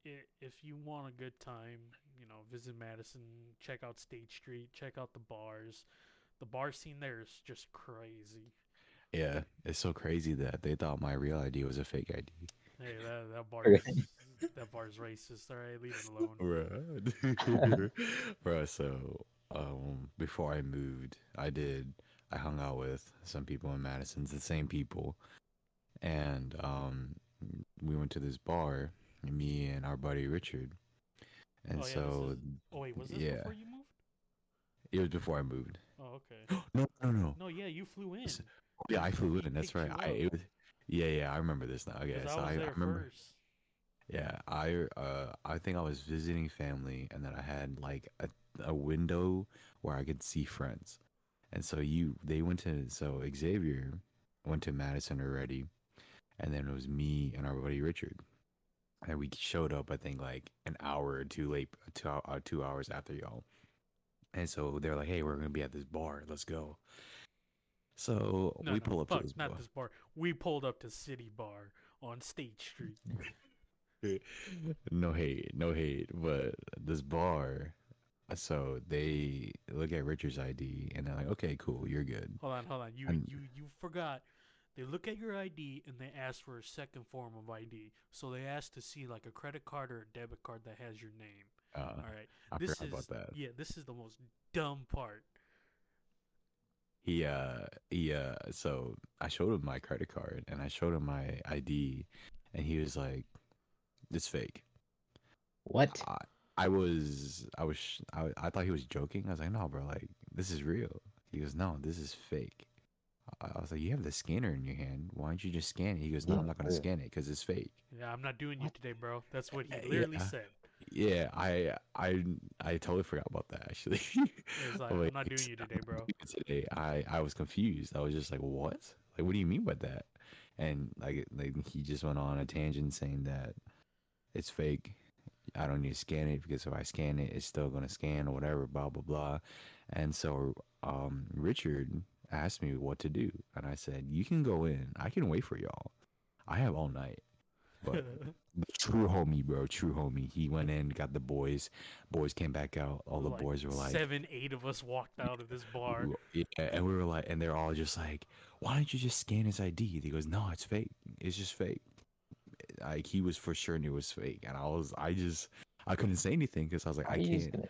Speaker 1: it, if you want a good time, you know, visit Madison. Check out State Street. Check out the bars. The bar scene there is just crazy.
Speaker 3: Yeah, it's so crazy that they thought my real ID was a fake ID.
Speaker 1: Hey, that that bar, is, that bar's racist. All right, leave it alone.
Speaker 3: Bruh. Bruh, so um before I moved, I did I hung out with some people in Madison, the same people. And um we went to this bar, me and our buddy Richard. And
Speaker 1: Oh, yeah,
Speaker 3: so
Speaker 1: is- Oh wait, was this
Speaker 3: yeah.
Speaker 1: before you moved?
Speaker 3: it was before I moved.
Speaker 1: Oh okay.
Speaker 3: no, no, no.
Speaker 1: No, yeah, you flew in.
Speaker 3: Yeah, I flew in. That's right. I it was Yeah, yeah, I remember this now. Okay, so
Speaker 1: I
Speaker 3: I, I remember
Speaker 1: first.
Speaker 3: Yeah, I uh I think I was visiting family and then I had like a a window where I could see friends. And so you they went to so Xavier went to Madison already and then it was me and our buddy Richard. And we showed up I think like an hour or two late two uh, 2 hours after y'all. And so they're like, "Hey, we're going to be at this bar. Let's go." So
Speaker 1: No,
Speaker 3: we
Speaker 1: no,
Speaker 3: pull up
Speaker 1: fuck,
Speaker 3: to this
Speaker 1: not
Speaker 3: bar.
Speaker 1: this bar. We pulled up to City Bar on State Street.
Speaker 3: no hate, no hate, but this bar. So they look at Richard's ID and they're like, "Okay, cool, you're good."
Speaker 1: Hold on, hold on. You
Speaker 3: And-
Speaker 1: you you forgot. They look at your ID and they ask for a second form of ID. So they ask to see like a credit card or a debit card that has your name.
Speaker 3: Uh,
Speaker 1: All right.
Speaker 3: I
Speaker 1: this
Speaker 3: forgot
Speaker 1: is
Speaker 3: about that.
Speaker 1: yeah. This is the most dumb part.
Speaker 3: He uh he uh so I showed him my credit card and I showed him my ID and he was like, "It's fake."
Speaker 2: What?
Speaker 3: I, I was I was I, I thought he was joking. I was like, "No, bro, like this is real." He goes, "No, this is fake." I I was like, "You have the scanner in your hand. Why don't you just scan it?" He goes, "No, I'm not gonna scan it because it's fake."
Speaker 1: Yeah, I'm not doing you today, bro. That's what he
Speaker 3: Uh,
Speaker 1: literally
Speaker 3: yeah.
Speaker 1: said.
Speaker 3: Yeah, I I I totally forgot about that actually.
Speaker 1: It's like,
Speaker 3: Oh,
Speaker 1: I'm not doing you today, bro.
Speaker 3: Today, I I was confused. I was just like, "What? Like, what do you mean by that?" And like, like he just went on a tangent saying that it's fake. I don't need to scan it because if I scan it, it's still gonna scan or whatever. Blah blah blah. And so, um, Richard asked me what to do, and I said, "You can go in. I can wait for y'all. I have all night." But true homie, bro, true homie. He went in, got the boys. Boys came back out. All the
Speaker 1: Like,
Speaker 3: boys were like,
Speaker 1: seven, eight of us walked out of this bar.
Speaker 3: Yeah, and we were like, and they're all just like, why don't you just scan his ID? He goes, no, it's fake. It's just fake. Like he was for sure knew it was fake, and I was, I just, I couldn't say anything because I was like,
Speaker 2: How
Speaker 3: I
Speaker 2: are you just
Speaker 3: can't,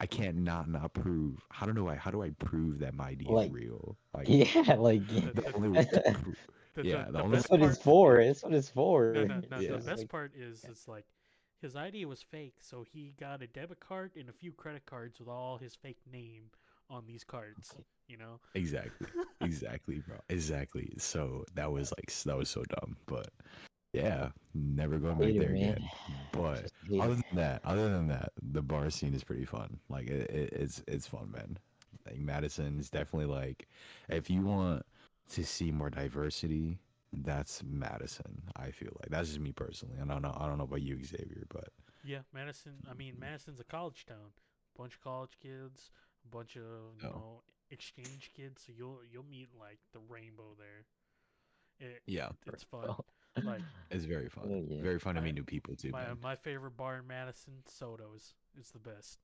Speaker 3: I can't not not prove. How do I, how do I prove that my ID
Speaker 2: Like,
Speaker 3: is real? Like
Speaker 2: Yeah, like
Speaker 3: the only way to prove,
Speaker 1: The,
Speaker 3: Yeah,
Speaker 1: the,
Speaker 3: the
Speaker 1: the
Speaker 3: only-
Speaker 1: best
Speaker 2: that's what
Speaker 1: part,
Speaker 2: it's for. That's what it's for.
Speaker 1: No, no, no.
Speaker 3: Yeah.
Speaker 1: The best
Speaker 2: like-
Speaker 1: part is it's like his ID was fake, so he got a debit card and a few credit cards with all his fake name on these cards. You know,
Speaker 3: exactly, exactly, bro, exactly. So that was like, that was so dumb, but yeah, never going back there
Speaker 2: man.
Speaker 3: again. But other than that, other than that, the bar scene is pretty fun. Like it, it, it's it's fun, man. Like Madison is definitely like, if you want to see more diversity, that's Madison. I feel like that's just me personally. I don't know. I don't know about you, Xavier, but
Speaker 1: yeah, Madison. I mean, Madison's a college town. Bunch of college kids, a bunch of you
Speaker 3: Oh.
Speaker 1: know exchange kids. So you'll you'll meet like the rainbow there. It,
Speaker 3: yeah,
Speaker 1: it's fun.
Speaker 2: Well,
Speaker 1: Like
Speaker 3: it's very fun.
Speaker 2: Oh, yeah.
Speaker 3: Very fun to meet new people too.
Speaker 1: my
Speaker 3: man.
Speaker 1: my favorite bar in Madison, Sotto's. It's the best.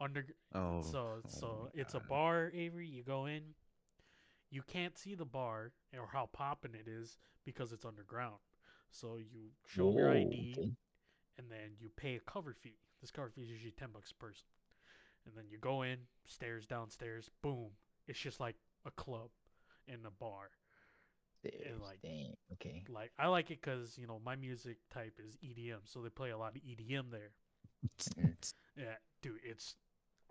Speaker 1: Under
Speaker 3: Oh,
Speaker 1: so
Speaker 3: oh
Speaker 1: so
Speaker 3: my
Speaker 1: it's a bar, Avery. You go in, you can't see the bar or how popping it is because it's underground. So you show 'em your ID oh,
Speaker 2: okay.
Speaker 1: and then you pay a cover fee. This cover fee is usually ten bucks a person. And then you go in, stairs downstairs, boom. It's just like a club in a bar.
Speaker 2: There's-
Speaker 1: like-
Speaker 2: dang, okay.
Speaker 1: Like I like it because you know my music type is EDM, so they play a lot of EDM there. Yeah, dude, it's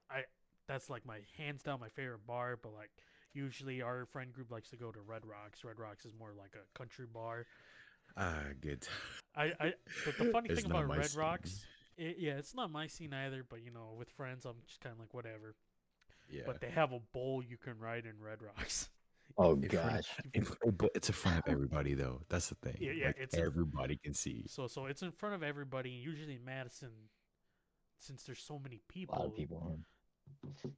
Speaker 1: I that's like my hands down my favorite bar, but like usually our friend group likes to go to Red Rocks. Red Rocks is more like a country bar.
Speaker 3: Ah, good.
Speaker 1: I, I but the funny thing about Red
Speaker 3: scene.
Speaker 1: Rocks, it, yeah, it's not my scene either. But you know, with friends, I'm just kind of like whatever.
Speaker 3: Yeah.
Speaker 1: But they have a bowl you can ride in Red Rocks.
Speaker 2: Oh
Speaker 3: In front of-
Speaker 2: gosh.
Speaker 3: in but it's in front of everybody though. That's the thing.
Speaker 1: Yeah, yeah,
Speaker 3: Like,
Speaker 1: it's in-
Speaker 3: everybody can see.
Speaker 1: So so it's in front of everybody. Usually in Madison, since there's so many
Speaker 2: A
Speaker 1: people,
Speaker 2: lot of people. huh?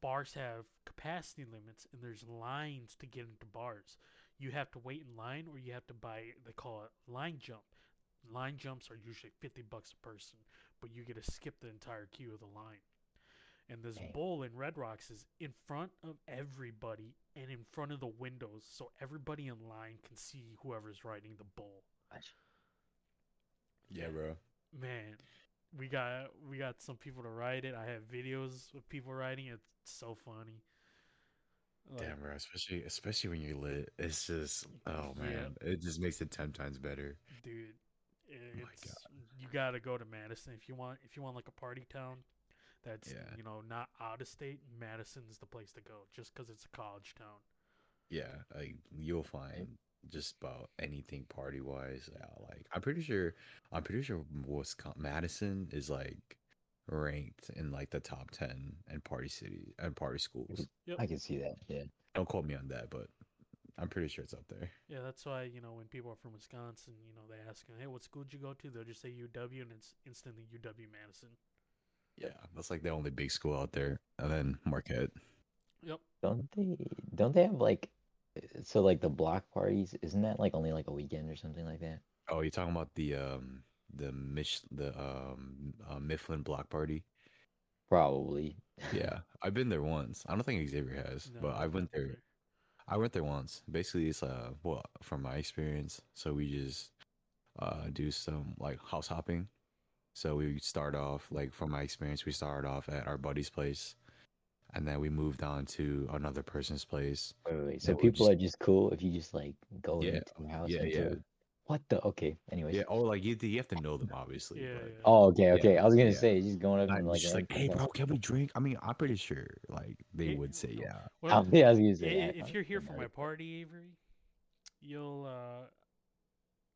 Speaker 1: bars have capacity limits and there's lines to get into bars. You have to wait in line or you have to buy they call it line jump. Line jumps are usually 50 bucks a person, but you get to skip the entire queue of the line. And this
Speaker 2: Dang.
Speaker 1: bowl in Red Rocks is in front of everybody and in front of the windows so everybody in line can see whoever's riding the bowl.
Speaker 2: Gosh.
Speaker 3: Yeah, bro.
Speaker 1: Man, we got we got some people to ride it. I have videos of people riding it. It's so funny. Like,
Speaker 3: Damn, bro. Especially especially when you're lit. It's just oh
Speaker 1: Yeah.
Speaker 3: man. It just makes it ten times better.
Speaker 1: dude i-
Speaker 3: Oh my
Speaker 1: it's you gotta go to madison if you want if you want like a party town that's
Speaker 3: Yeah.
Speaker 1: you know not out of state madison's the place to go just because it's a college town
Speaker 3: Yeah, like you'll find just about anything party wise. Yeah, uh, like I'm pretty sure I'm pretty sure Wisconsin Madison is like ranked in like the top ten and party city and party schools.
Speaker 2: I can see that. Yeah.
Speaker 3: Don't quote me on that, but I'm pretty sure it's up there.
Speaker 1: yeah that's why you know when people are from wisconsin you know they ask hey what school did you go to they'll just say uw and it's instantly uw madison
Speaker 3: Yeah, that's like the only big school out there, and then Marquette.
Speaker 1: yep
Speaker 2: Don't they? Don't they have like? So like the block parties, isn't that like only like a weekend or something like that?
Speaker 3: Oh, you're talking about the um the Mich the um uh, Mifflin block party?
Speaker 2: Probably.
Speaker 3: Yeah, I've been there once. I don't think Xavier has,
Speaker 1: No,
Speaker 3: but I
Speaker 1: I've
Speaker 3: went
Speaker 1: been
Speaker 3: there. I went there once. Basically, it's uh, well, from my experience, so we just uh do some like house hopping. So we start off like from my experience, we started off at our buddy's place, and then we moved on to another person's place.
Speaker 2: Wait, wait, wait. So people
Speaker 3: just-
Speaker 2: are just cool if you just like go
Speaker 3: Yeah,
Speaker 2: into their house.
Speaker 3: yeah,
Speaker 2: and
Speaker 3: yeah.
Speaker 2: sort What the? Okay. Anyways.
Speaker 3: Yeah, oh, like you you have to know them obviously.
Speaker 1: yeah,
Speaker 3: but
Speaker 1: yeah.
Speaker 2: Oh, okay, okay. I was gonna
Speaker 3: yeah.
Speaker 2: say just going up
Speaker 3: not
Speaker 2: and like,
Speaker 3: just like, hey, bro, can we drink? I mean, I'm pretty sure like they
Speaker 1: Yeah,
Speaker 3: would say yeah.
Speaker 1: Well,
Speaker 2: yeah, I was gonna say.
Speaker 1: i- if you're here for my party avery you'll uh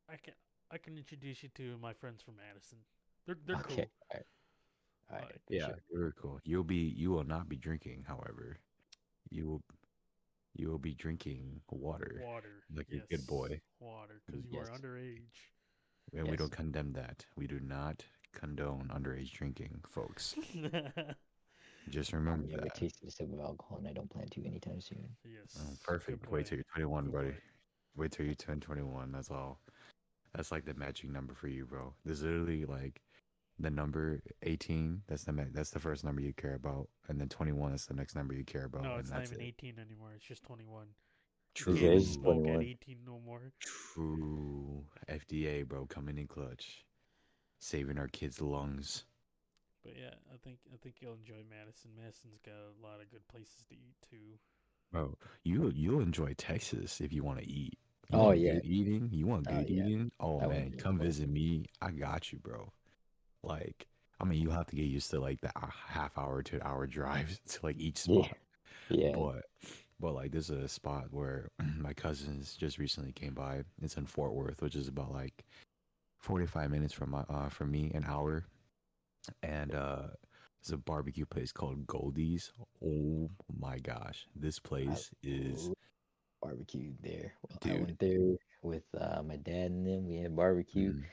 Speaker 1: i can i can introduce you to my friends from madison they're they're
Speaker 2: Okay.
Speaker 1: cool
Speaker 2: All right. All right.
Speaker 1: Alright,
Speaker 3: Yeah,
Speaker 2: sure.
Speaker 3: very cool. You'll be you will not be drinking, however. You will you will be drinking water.
Speaker 1: Water.
Speaker 3: Like a good boy.
Speaker 1: Water, because you
Speaker 2: Yes.
Speaker 1: are underage.
Speaker 3: And we don't condemn that. We do not condone underage drinking, folks. Just
Speaker 2: I've
Speaker 3: remember
Speaker 2: never
Speaker 3: that.
Speaker 2: tasted a sip of alcohol, and I don't plan to anytime soon.
Speaker 1: yes.
Speaker 3: Oh, perfect. Wait
Speaker 1: boy,
Speaker 3: till you're 21,
Speaker 1: good
Speaker 3: buddy.
Speaker 1: boy.
Speaker 3: Wait till you turn 21. That's all. That's like the matching number for you, bro. There's literally like the number 18. That's the that's the first number you care about, and then 21 is the next number you care about.
Speaker 1: No,
Speaker 3: and
Speaker 1: it's not even
Speaker 3: it.
Speaker 1: 18 anymore. It's just 21.
Speaker 3: True.
Speaker 1: You can't
Speaker 2: it's
Speaker 1: smoke at 18 no more.
Speaker 3: True. FDA, bro, coming in clutch, saving our kids' lungs.
Speaker 1: But yeah, I think I think you'll enjoy Madison. Madison's got a lot of good places to eat too.
Speaker 3: Bro, you you'll enjoy Texas if you want to eat. You
Speaker 2: Oh, yeah.
Speaker 3: eating. You want good uh,
Speaker 2: yeah.
Speaker 3: eating. Oh
Speaker 2: I would
Speaker 3: man, come visit me. I got you, bro. Like, I mean, you have to get used to like the half hour to an hour drive to like each spot.
Speaker 2: Yeah.
Speaker 3: But but like this is a spot where my cousins just recently came by. It's in Fort Worth, which is about like 45 minutes from my uh from me, an hour. And uh there's a barbecue place called Goldee's. Oh my gosh. This place is
Speaker 2: barbecue there. Well, I went there with uh, my dad and them. We had barbecue.
Speaker 3: mm,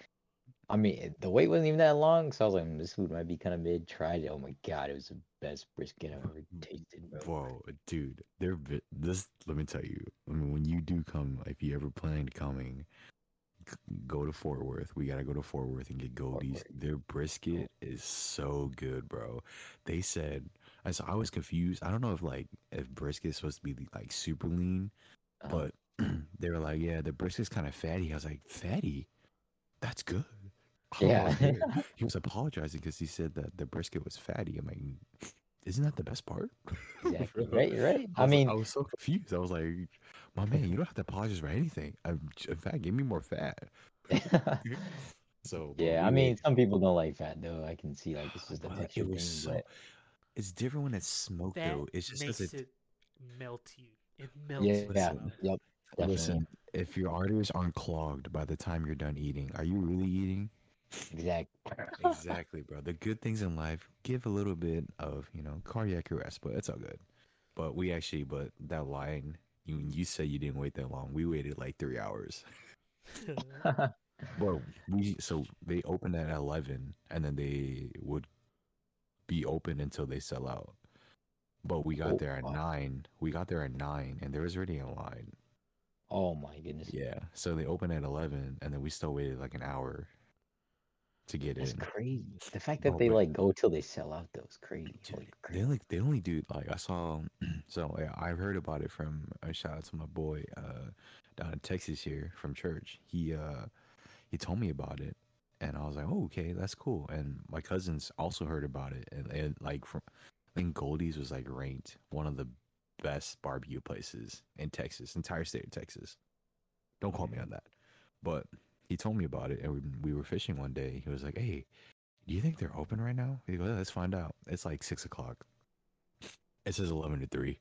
Speaker 2: I mean, the wait wasn't even that long, so I was like, "Mm, "This food might be kind of mid." Tried it. Oh my god, it was the best brisket I've ever tasted, bro.
Speaker 3: Whoa, dude, they're this. Let me tell you. I mean, when you do come, if you ever plan coming, go to Fort Worth. We gotta go to Fort Worth and get
Speaker 2: Goldee's.
Speaker 3: Their brisket is so good, bro. They said, and so I was confused. I don't know if like if brisket is supposed to be like super lean,
Speaker 2: Uh-huh.
Speaker 3: but they were like, yeah, the brisket's kind of fatty. I was like, fatty? That's good. I
Speaker 2: Yeah.
Speaker 3: was like, he was apologizing because he said that the brisket was fatty. I'm like, mm, isn't that the best part?
Speaker 2: exactly.
Speaker 3: Bro.
Speaker 2: Right, right.
Speaker 3: I,
Speaker 2: I
Speaker 3: was,
Speaker 2: mean,
Speaker 3: I was so confused. I was like, my man, you don't have to apologize for anything. I'm, in fact, give me more fat. So,
Speaker 2: yeah.
Speaker 3: we
Speaker 2: I
Speaker 3: were-
Speaker 2: mean, some people don't like fat though. I can see like it's just a
Speaker 3: but
Speaker 2: texture
Speaker 3: it was
Speaker 2: thing.
Speaker 3: so.
Speaker 2: But
Speaker 3: It's different when it's smoked
Speaker 1: That
Speaker 3: though. It's just
Speaker 1: makes
Speaker 3: because it.
Speaker 1: it melty. It melts.
Speaker 2: yeah, yeah,
Speaker 1: mouth.
Speaker 2: yep. Definitely.
Speaker 3: Listen, if your arteries aren't clogged by the time you're done eating, are you really eating?
Speaker 2: Exactly.
Speaker 3: exactly, bro. The good things in life give a little bit of, you know, cardiac arrest, but it's all good. But we actually, but that line, you you said you didn't wait that long. We waited like three hours. Bro, we so they opened at eleven, and then they would be open until they sell out. But we got
Speaker 2: Oh,
Speaker 3: there at
Speaker 2: wow.
Speaker 3: nine. We got there at nine, and there was already a line.
Speaker 2: Oh my goodness.
Speaker 3: Yeah, so they opened at eleven, and then we still waited like an hour to get
Speaker 2: That's
Speaker 3: in.
Speaker 2: crazy. The fact that
Speaker 3: No,
Speaker 2: they
Speaker 3: but-
Speaker 2: like go till they sell out though is crazy.
Speaker 3: Dude,
Speaker 2: Holy
Speaker 3: they only they only do like I saw. so yeah, I heard about it from a shout out to my boy uh, down in Texas here from church. He uh he told me about it, and I was like, oh okay, that's cool. And my cousins also heard about it, and, and like from I think Goldee's was like ranked one of the best barbecue places in Texas, entire state of Texas. Don't quote me on that, but he told me about it, and we, we were fishing one day. He was like, hey. Do you think they're open right now? He goes, "Yeah, let's find out. It's like six o'clock. It says eleven to three.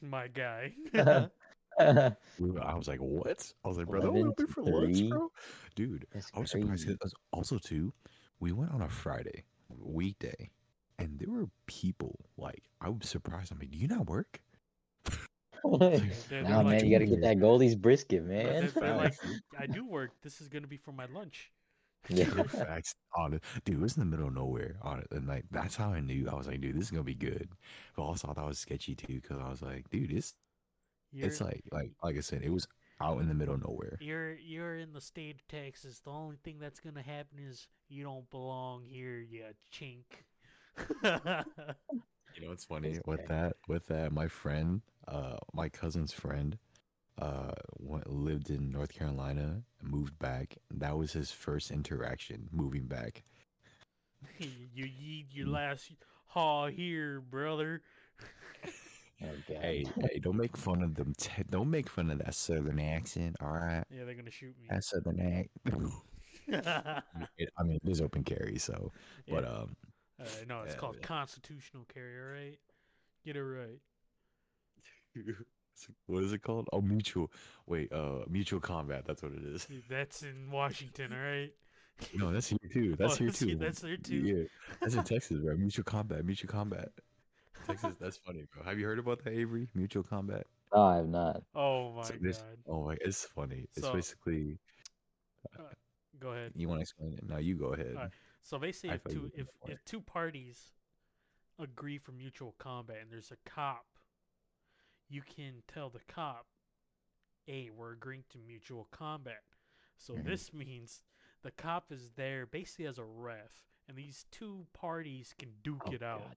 Speaker 1: My guy.
Speaker 3: I was like, what? I was like, bro, they're open
Speaker 2: to
Speaker 3: for lunch, bro. Dude,
Speaker 2: That's
Speaker 3: I was surprised.
Speaker 2: crazy.
Speaker 3: 'cause Also, too, we went on a Friday, weekday, and there were people like I was surprised. I'm like, do you not work?
Speaker 1: They're- they're
Speaker 2: Nah,
Speaker 1: like-
Speaker 2: man, you gotta get that Goldee's brisket,
Speaker 1: they're-
Speaker 2: man.
Speaker 1: they're like, I do work. This is gonna be for my lunch.
Speaker 2: Yeah.
Speaker 3: Dude, Facts on it, dude. It was in the middle of nowhere on it, and like that's how I knew. I was like, dude, this is gonna be good. But also, I thought it was sketchy too, because I was like, dude, it's
Speaker 1: You're,
Speaker 3: it's like like like I said, it was out in the middle of nowhere.
Speaker 1: you're you're in the state of Texas. The only thing that's gonna happen is you don't belong here, you chink.
Speaker 3: You know what's funny with that? With that, my friend, uh, my cousin's friend, uh, went, lived in North Carolina, and moved back. That was his first interaction moving back.
Speaker 1: you eat your last haw here, brother.
Speaker 2: God.
Speaker 3: Hey, hey, don't make fun of them. Te- don't make fun of that southern accent. All right,
Speaker 1: Yeah, they're gonna shoot me.
Speaker 3: that southern accent. I mean, it is open carry, so. But um,
Speaker 1: Uh, no, it's
Speaker 3: yeah,
Speaker 1: called
Speaker 3: yeah.
Speaker 1: constitutional carry. All right, get it right.
Speaker 3: It's like- what is it called? Oh, mutual. Wait, uh, mutual combat. That's what it is.
Speaker 1: That's in Washington. All right.
Speaker 3: No, that's here too. That's
Speaker 1: Oh,
Speaker 3: here
Speaker 1: that's here-
Speaker 3: too.
Speaker 1: that's there too?
Speaker 3: Yeah, that's in Texas, bro. Mutual combat. Mutual combat. Texas. That's funny, bro. Have you heard about that, Avery? Mutual combat.
Speaker 2: No, I have not.
Speaker 1: Oh my
Speaker 3: So
Speaker 1: god.
Speaker 3: Oh my, it's funny. It's
Speaker 1: So-
Speaker 3: basically.
Speaker 1: Go ahead.
Speaker 3: You want to explain it? No, you go ahead.
Speaker 1: Alright. So basically, if two if, if two parties agree for mutual combat and there's a cop, you can tell the cop, "Hey, we're agreeing to mutual combat." So
Speaker 3: Mhm.
Speaker 1: this means the cop is there basically as a ref, and these two parties can duke
Speaker 2: Oh,
Speaker 1: it out
Speaker 2: God.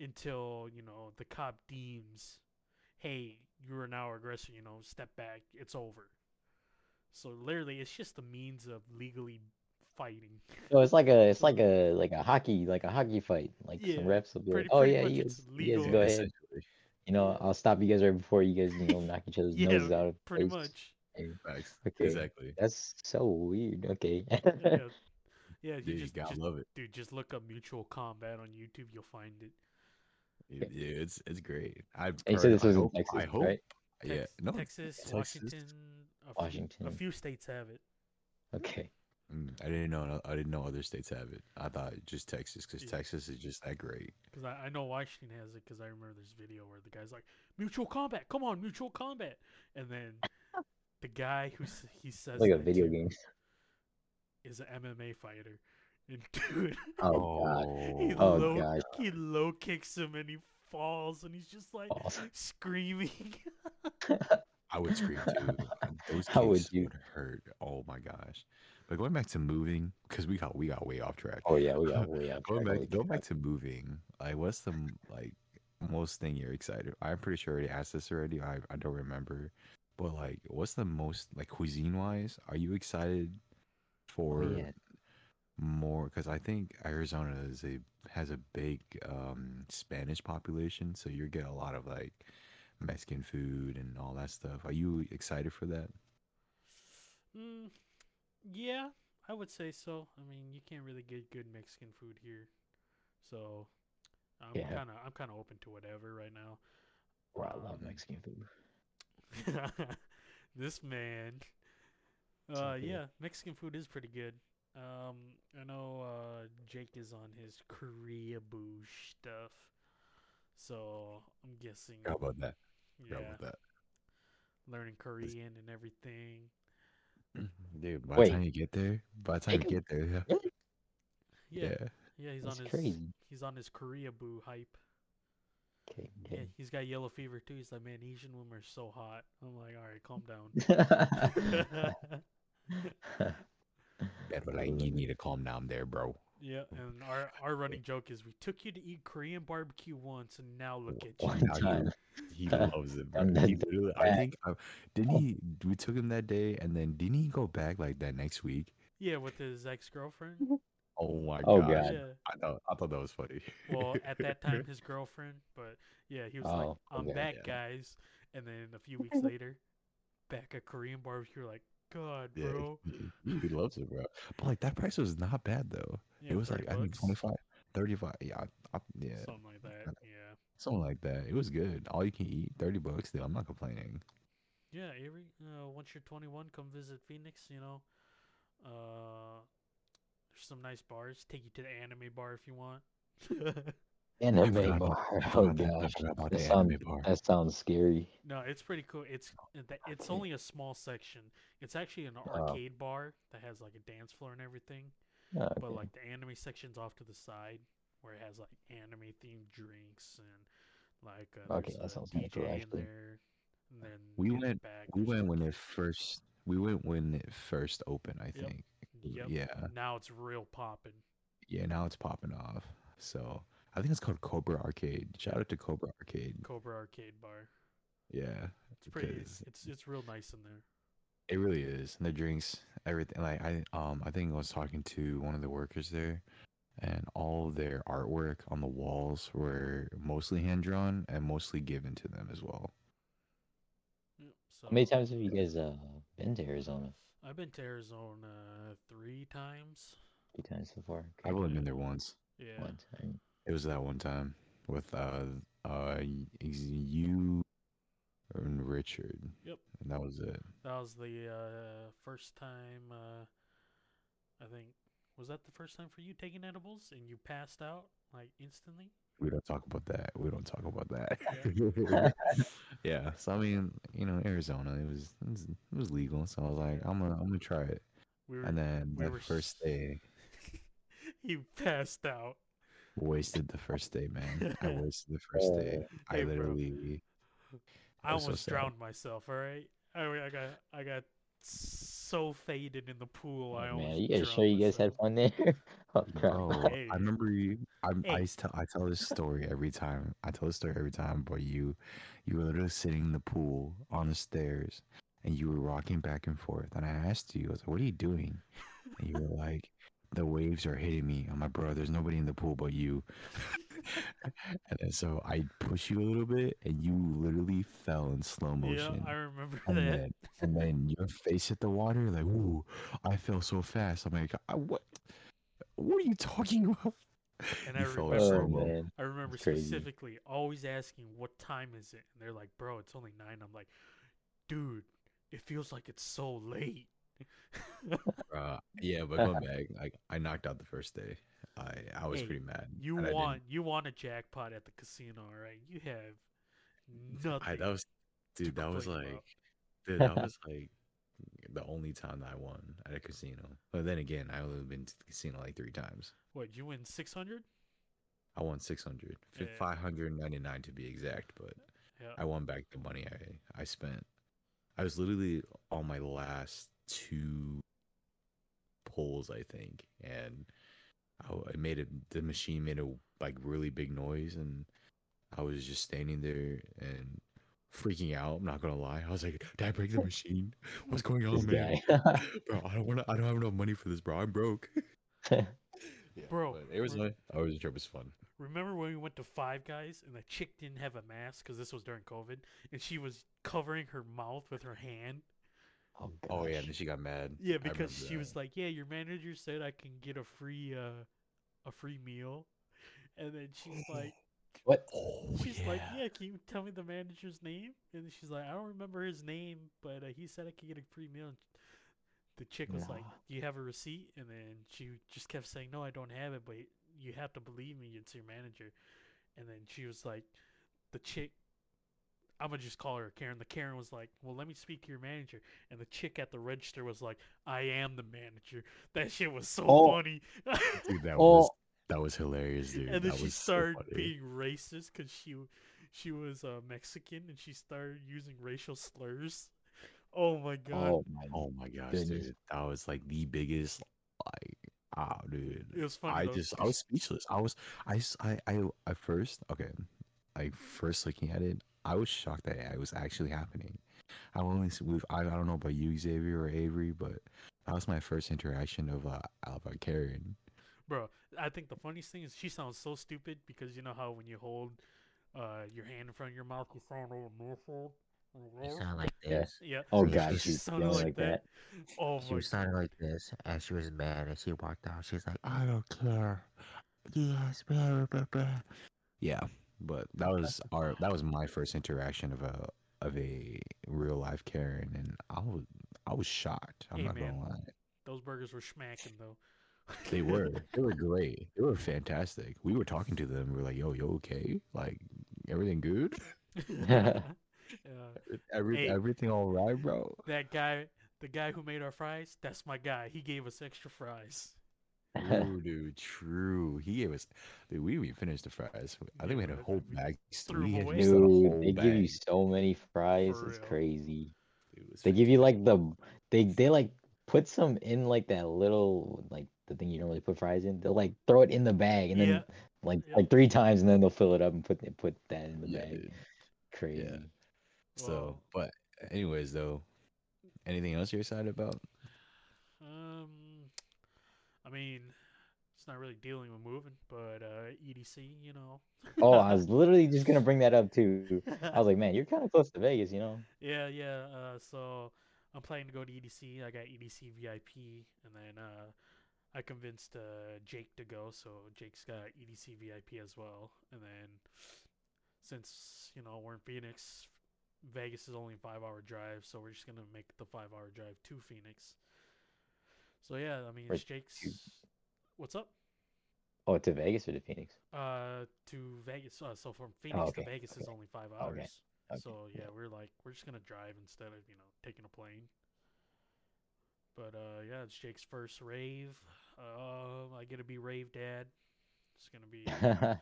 Speaker 1: until you know the cop deems, "Hey, you're now aggressor. You know, step back. It's over." So literally, it's just a means of legally fighting.
Speaker 2: So it's like a, it's like a, like a hockey, like a hockey fight. Like
Speaker 1: Yeah,
Speaker 2: some refs will be like, "Oh yeah, you you go ahead.
Speaker 3: Essentially,
Speaker 2: You know, I'll stop you guys right before you guys, you know, knock each other's
Speaker 1: yeah,
Speaker 2: noses out of
Speaker 1: pretty
Speaker 2: place."
Speaker 1: much.
Speaker 2: Okay.
Speaker 3: Exactly.
Speaker 2: That's so weird. Okay.
Speaker 1: Yeah, yeah. You
Speaker 3: Dude, you
Speaker 1: just,
Speaker 3: gotta
Speaker 1: just-
Speaker 3: love it.
Speaker 1: dude, just look up mutual combat on YouTube. You'll find it.
Speaker 3: Yeah, yeah, it's it's great. I've
Speaker 2: And you said
Speaker 3: heard-
Speaker 2: this
Speaker 3: I
Speaker 2: was in
Speaker 3: hope,
Speaker 2: Texas,
Speaker 3: I hope.
Speaker 2: right?
Speaker 3: Yeah.
Speaker 1: Tex-
Speaker 3: No.
Speaker 1: Texas,
Speaker 3: Texas.
Speaker 1: Washington, a few, a few states have it.
Speaker 2: Okay.
Speaker 3: Mm, I didn't know. I didn't know other states have it. I thought just Texas, because
Speaker 1: Yeah.
Speaker 3: Texas is just that great.
Speaker 1: Because I, I know Washington has it. Because I remember this video where the guy's like, "Mutual combat, come on, mutual combat," and then the guy who he says
Speaker 2: Like a video
Speaker 1: to
Speaker 2: game.
Speaker 1: is an MMA fighter, and dude,
Speaker 2: Oh, God.
Speaker 1: he
Speaker 2: Oh,
Speaker 1: low
Speaker 2: gosh.
Speaker 1: he low kicks him and he falls and he's just like
Speaker 2: Balls.
Speaker 1: screaming.
Speaker 3: I would scream too. Those
Speaker 2: How would you?
Speaker 3: would hurt. Oh my gosh. But going back to moving, because we got we got way off track.
Speaker 2: Oh yeah, we got we got
Speaker 3: going back going back to moving. Like, what's the like most thing you're excited? I'm pretty sure I already asked this already. I I don't remember. But like, what's the most like cuisine wise? Are you excited for
Speaker 2: yeah.
Speaker 3: more? Because I think Arizona is a has a big um Spanish population, so you get a lot of like Mexican food and all that stuff. Are you excited for that?
Speaker 1: mm, yeah, I would say so. I mean, you can't really get good Mexican food here, so I'm
Speaker 2: Yeah.
Speaker 1: kind of I'm kind of open to whatever right now.
Speaker 2: Bro, I love
Speaker 1: um,
Speaker 2: Mexican food.
Speaker 1: this man. Uh, yeah, Mexican food is pretty good. Um, I know uh, Jake is on his Korea boo stuff, so I'm guessing.
Speaker 3: How about that?
Speaker 1: Yeah,
Speaker 3: How about that?
Speaker 1: learning Korean and everything. Mm-hmm.
Speaker 3: Dude, by
Speaker 2: Wait.
Speaker 3: the time you get there, by the time you
Speaker 2: Take
Speaker 3: get there, yeah.
Speaker 1: Yeah,
Speaker 3: yeah.
Speaker 1: yeah, he's
Speaker 2: That's
Speaker 1: on his
Speaker 2: crazy.
Speaker 1: he's on his Korea boo hype.
Speaker 2: Okay,
Speaker 1: Yeah,
Speaker 2: okay.
Speaker 1: he's got yellow fever too. He's like, man, Asian women are so hot. I'm like, all right, calm down.
Speaker 3: Yeah, but like you need to calm down there, bro.
Speaker 1: yeah, and our our running joke is we took you to eat Korean barbecue once, and now look at
Speaker 2: One
Speaker 1: you.
Speaker 3: Now
Speaker 2: time.
Speaker 3: He loves it, bro. He literally, I think, uh, didn't he? We took him that day, and then didn't he go back like that next week?
Speaker 1: Yeah, with his ex girlfriend.
Speaker 3: Oh my
Speaker 2: Oh,
Speaker 3: gosh!
Speaker 2: God.
Speaker 1: Yeah.
Speaker 3: I thought I thought that was funny.
Speaker 1: Well, at that time, his girlfriend. But yeah, he was like,
Speaker 2: Oh,
Speaker 1: "I'm
Speaker 2: okay.
Speaker 1: back,
Speaker 3: Yeah.
Speaker 1: guys." And then a few weeks later, back at Korean barbecue, like, God,
Speaker 3: yeah,
Speaker 1: bro.
Speaker 3: he, he loves it, bro. But like that price was not bad though.
Speaker 1: Yeah,
Speaker 3: it was like
Speaker 1: 30
Speaker 3: I think
Speaker 1: bucks,
Speaker 3: 25, 35. Yeah, I, I, yeah,
Speaker 1: something like. Yeah.
Speaker 3: Something like that. It was good. All you can eat, thirty bucks. Dude, I'm not complaining.
Speaker 1: Yeah, Avery. Uh, once you're 21, come visit Phoenix. You know, uh, there's some nice bars. Take you to the anime bar if you want.
Speaker 2: Anime
Speaker 3: forgot
Speaker 2: bar. Oh
Speaker 3: forgot that-
Speaker 2: gosh, that
Speaker 3: the
Speaker 2: sounds
Speaker 3: bar.
Speaker 2: that sounds scary.
Speaker 1: no, it's pretty cool. It's uh, it's only a small section. It's actually an
Speaker 2: Oh.
Speaker 1: arcade bar that has like a dance floor and everything.
Speaker 2: Oh,
Speaker 1: But like the anime section's off to the side, where it has like anime themed drinks and like uh,
Speaker 2: Okay,
Speaker 1: there's
Speaker 2: that
Speaker 1: a
Speaker 2: sounds kinda
Speaker 1: DJ
Speaker 2: cool,
Speaker 1: in
Speaker 2: actually.
Speaker 1: there. And then
Speaker 3: We
Speaker 1: the
Speaker 3: went-
Speaker 1: back,
Speaker 3: We went when it first. We went when it first opened. I
Speaker 1: Yep.
Speaker 3: think.
Speaker 1: Yep.
Speaker 3: Yeah.
Speaker 1: Now it's real popping.
Speaker 3: Yeah. Now it's popping off. So I think it's called Cobra Arcade. Shout out to Cobra Arcade.
Speaker 1: Cobra Arcade Bar.
Speaker 3: Yeah.
Speaker 1: It's pretty. It's it's real nice in there.
Speaker 3: It really is. And the drinks, everything. Like I um I think I was talking to one of the workers there, and all of their artwork on the walls were mostly hand drawn and mostly given to them as well.
Speaker 1: Yep. So
Speaker 2: How many times have you guys uh been to Arizona?
Speaker 1: I've been to Arizona three times.
Speaker 2: Three times so far. Okay.
Speaker 3: I've only been there once.
Speaker 1: Yeah.
Speaker 2: One time.
Speaker 3: It was that one time with uh uh you and Richard.
Speaker 1: Yep.
Speaker 3: And that was it.
Speaker 1: That was the uh, first time. Uh, I think was that the first time for you taking edibles and you passed out like instantly.
Speaker 3: We don't talk about that. We don't talk about that. yeah. So I mean, you know, Arizona, it was it was, it was legal. So I was like, I'm gonna I'm gonna try it.
Speaker 1: We were.
Speaker 3: And then
Speaker 1: we
Speaker 3: the
Speaker 1: were
Speaker 3: first day,
Speaker 1: you passed out.
Speaker 3: wasted the first day, man. I wasted the first day. I
Speaker 1: Hey, bro.
Speaker 3: literally.
Speaker 1: I
Speaker 3: was so
Speaker 1: almost drowned myself. All right. I, I got I got so faded in the pool. Oh, I
Speaker 2: Oh, man,
Speaker 1: almost
Speaker 2: you guys sure you guys had fun there? oh crap.
Speaker 3: Bro,
Speaker 1: Hey.
Speaker 3: I remember you. I I
Speaker 1: Hey.
Speaker 3: used to I tell this story every time. I tell this story every time. But you, you were literally sitting in the pool on the stairs, and you were rocking back and forth. And I asked you, I was like, "What are you doing?" And you were like, "The waves are hitting me." I'm like, "Bro, there's nobody in the pool but you." and then so I push you a little bit, and you literally fell in slow
Speaker 1: Yeah,
Speaker 3: motion.
Speaker 1: I remember
Speaker 3: and
Speaker 1: that.
Speaker 3: then and then your face hit the water, like, "Ooh, I fell so fast." I'm like, I, "What? What are you talking about?"
Speaker 1: And
Speaker 3: you
Speaker 1: I
Speaker 3: fell
Speaker 1: remember-
Speaker 2: Oh man.
Speaker 1: I remember specifically always asking what time is it, and they're like, "Bro, it's only 9. I'm like, "Dude, it feels like it's so late."
Speaker 3: Uh, yeah, but going back, like I knocked out the first day. I I was
Speaker 1: Hey,
Speaker 3: pretty mad.
Speaker 1: you want you want a jackpot at the casino, all right? You have nothing.
Speaker 3: I, that was, dude. That was like,
Speaker 1: about.
Speaker 3: dude. That was like the only time that I won at a casino. But then again, I only been to the casino like three times.
Speaker 1: what you win 600?
Speaker 3: I won 600,
Speaker 1: Yeah.
Speaker 3: 599 to be exact. But
Speaker 1: Yeah.
Speaker 3: I won back the money I I spent. I was literally on my last two pulls, I think, and I, w- I made it. The machine made a like really big noise, and I was just standing there and freaking out. I'm not gonna lie. I was like, "Did I break the machine? What's going on, man? Bro, I don't want to. I don't have enough money for this, bro. I'm broke." Yeah,
Speaker 1: Bro,
Speaker 3: it was
Speaker 1: re-
Speaker 3: my. I was trip was fun.
Speaker 1: Remember when we went to Five Guys and the chick didn't have a mask because this was during COVID, and she was covering her mouth with her hand?
Speaker 2: oh,
Speaker 3: Oh yeah, and then she got mad.
Speaker 1: Yeah, because she
Speaker 3: that.
Speaker 1: was like, "Yeah, your manager said I can get a free uh a free meal," and then she's like,
Speaker 2: What?
Speaker 3: Oh
Speaker 1: She's like, yeah, can you tell me the manager's name? And she's like, I don't remember his name, but uh, he said I could get a free meal. And the chick was like, do you have a receipt? And then she just kept saying, no, I don't have it, but you have to believe me, it's your manager. And then she was like, the chick, I'm gonna just call her Karen. The Karen was like, well, let me speak to your manager. And the chick at the register was like, I am the manager. That shit was so
Speaker 2: Oh.
Speaker 1: funny.
Speaker 3: dude, that
Speaker 2: Oh.
Speaker 3: was that was hilarious, dude.
Speaker 1: and then
Speaker 3: that
Speaker 1: she
Speaker 3: was so
Speaker 1: started
Speaker 3: funny.
Speaker 1: being racist because she she was uh, Mexican and she started using racial slurs. Oh my god,
Speaker 2: Oh my.
Speaker 3: Oh my gosh,
Speaker 2: Goodness.
Speaker 3: dude, that was like the biggest, like, ah, dude.
Speaker 1: it was funny.
Speaker 3: I
Speaker 1: though,
Speaker 3: just, i was speechless. I was, I I at first, okay, like first looking at it, I was shocked that it was actually happening. I only, s- we've, I, I don't know about you, Xavier or Avery, but that was my first interaction of uh, Alva Karen.
Speaker 1: bro, I think the funniest thing is she sounds so stupid because you know how when you hold uh, your hand in front of your mouth, you sound all muffled.
Speaker 4: You sound like this.
Speaker 1: Yeah.
Speaker 2: Oh
Speaker 4: She-
Speaker 2: god,
Speaker 4: she
Speaker 2: she's
Speaker 1: sounded like
Speaker 2: like
Speaker 1: that.
Speaker 2: that.
Speaker 1: Oh
Speaker 4: She
Speaker 1: my
Speaker 4: was sounding like this, and she was mad, and she walked out. She's like, "I don't care." Yes, blah, blah, blah.
Speaker 3: Yeah, but that was our, that was my first interaction of a, of a real life Karen, and I was, I was shocked. I'm
Speaker 1: Hey,
Speaker 3: not
Speaker 1: man.
Speaker 3: gonna lie.
Speaker 1: those burgers were smacking though.
Speaker 3: They were. They were great. They were fantastic. We were talking to them. We were like, "Yo, you okay? Like, everything good?
Speaker 1: yeah.
Speaker 3: Every,
Speaker 1: Hey.
Speaker 3: everything all right, bro?"
Speaker 1: That guy, the guy who made our fries, that's my guy. He gave us extra fries.
Speaker 3: True, dude. True. He gave us. Dude, we even finish the fries. I think we had a whole bag.
Speaker 1: threw away.
Speaker 2: Dude, they give you so many fries.
Speaker 1: For
Speaker 2: It's
Speaker 1: real.
Speaker 2: crazy.
Speaker 3: Was
Speaker 2: They give you like the they they like put some in like that little like the thing you don't really put fries in. They'll like throw it in the bag and then
Speaker 1: Yeah.
Speaker 2: like
Speaker 1: Yep.
Speaker 2: like three times and then they'll fill it up and put put that in the
Speaker 3: Yeah,
Speaker 2: bag.
Speaker 3: dude.
Speaker 2: Crazy.
Speaker 3: So,
Speaker 1: Well-
Speaker 3: but anyways, though, anything else you're excited about?
Speaker 1: Um, I mean, it's not really dealing with moving, but uh, EDC, you know.
Speaker 2: Oh, I was literally just gonna bring that up too. I was like, man, you're kind of close to Vegas, you know.
Speaker 1: yeah, yeah. Uh, so I'm planning to go to EDC. I got EDC VIP, and then uh, I convinced uh, Jake to go. So Jake's got EDC VIP as well. And then since you know we're in Phoenix, Vegas is only a five-hour drive, so we're just gonna make the five-hour drive to Phoenix. So yeah, I mean,
Speaker 2: Or
Speaker 1: it's Jake's. What's up?
Speaker 2: Oh, to Vegas or to Phoenix?
Speaker 1: Uh, to Vegas. Uh, so from Phoenix to
Speaker 2: okay,
Speaker 1: Vegas is only five hours.
Speaker 2: okay, okay,
Speaker 1: So yeah,
Speaker 2: yeah.
Speaker 1: we're like we're just gonna drive instead of you know taking a plane. But uh, yeah, it's Jake's first rave. Uh, I get to be rave dad. It's gonna be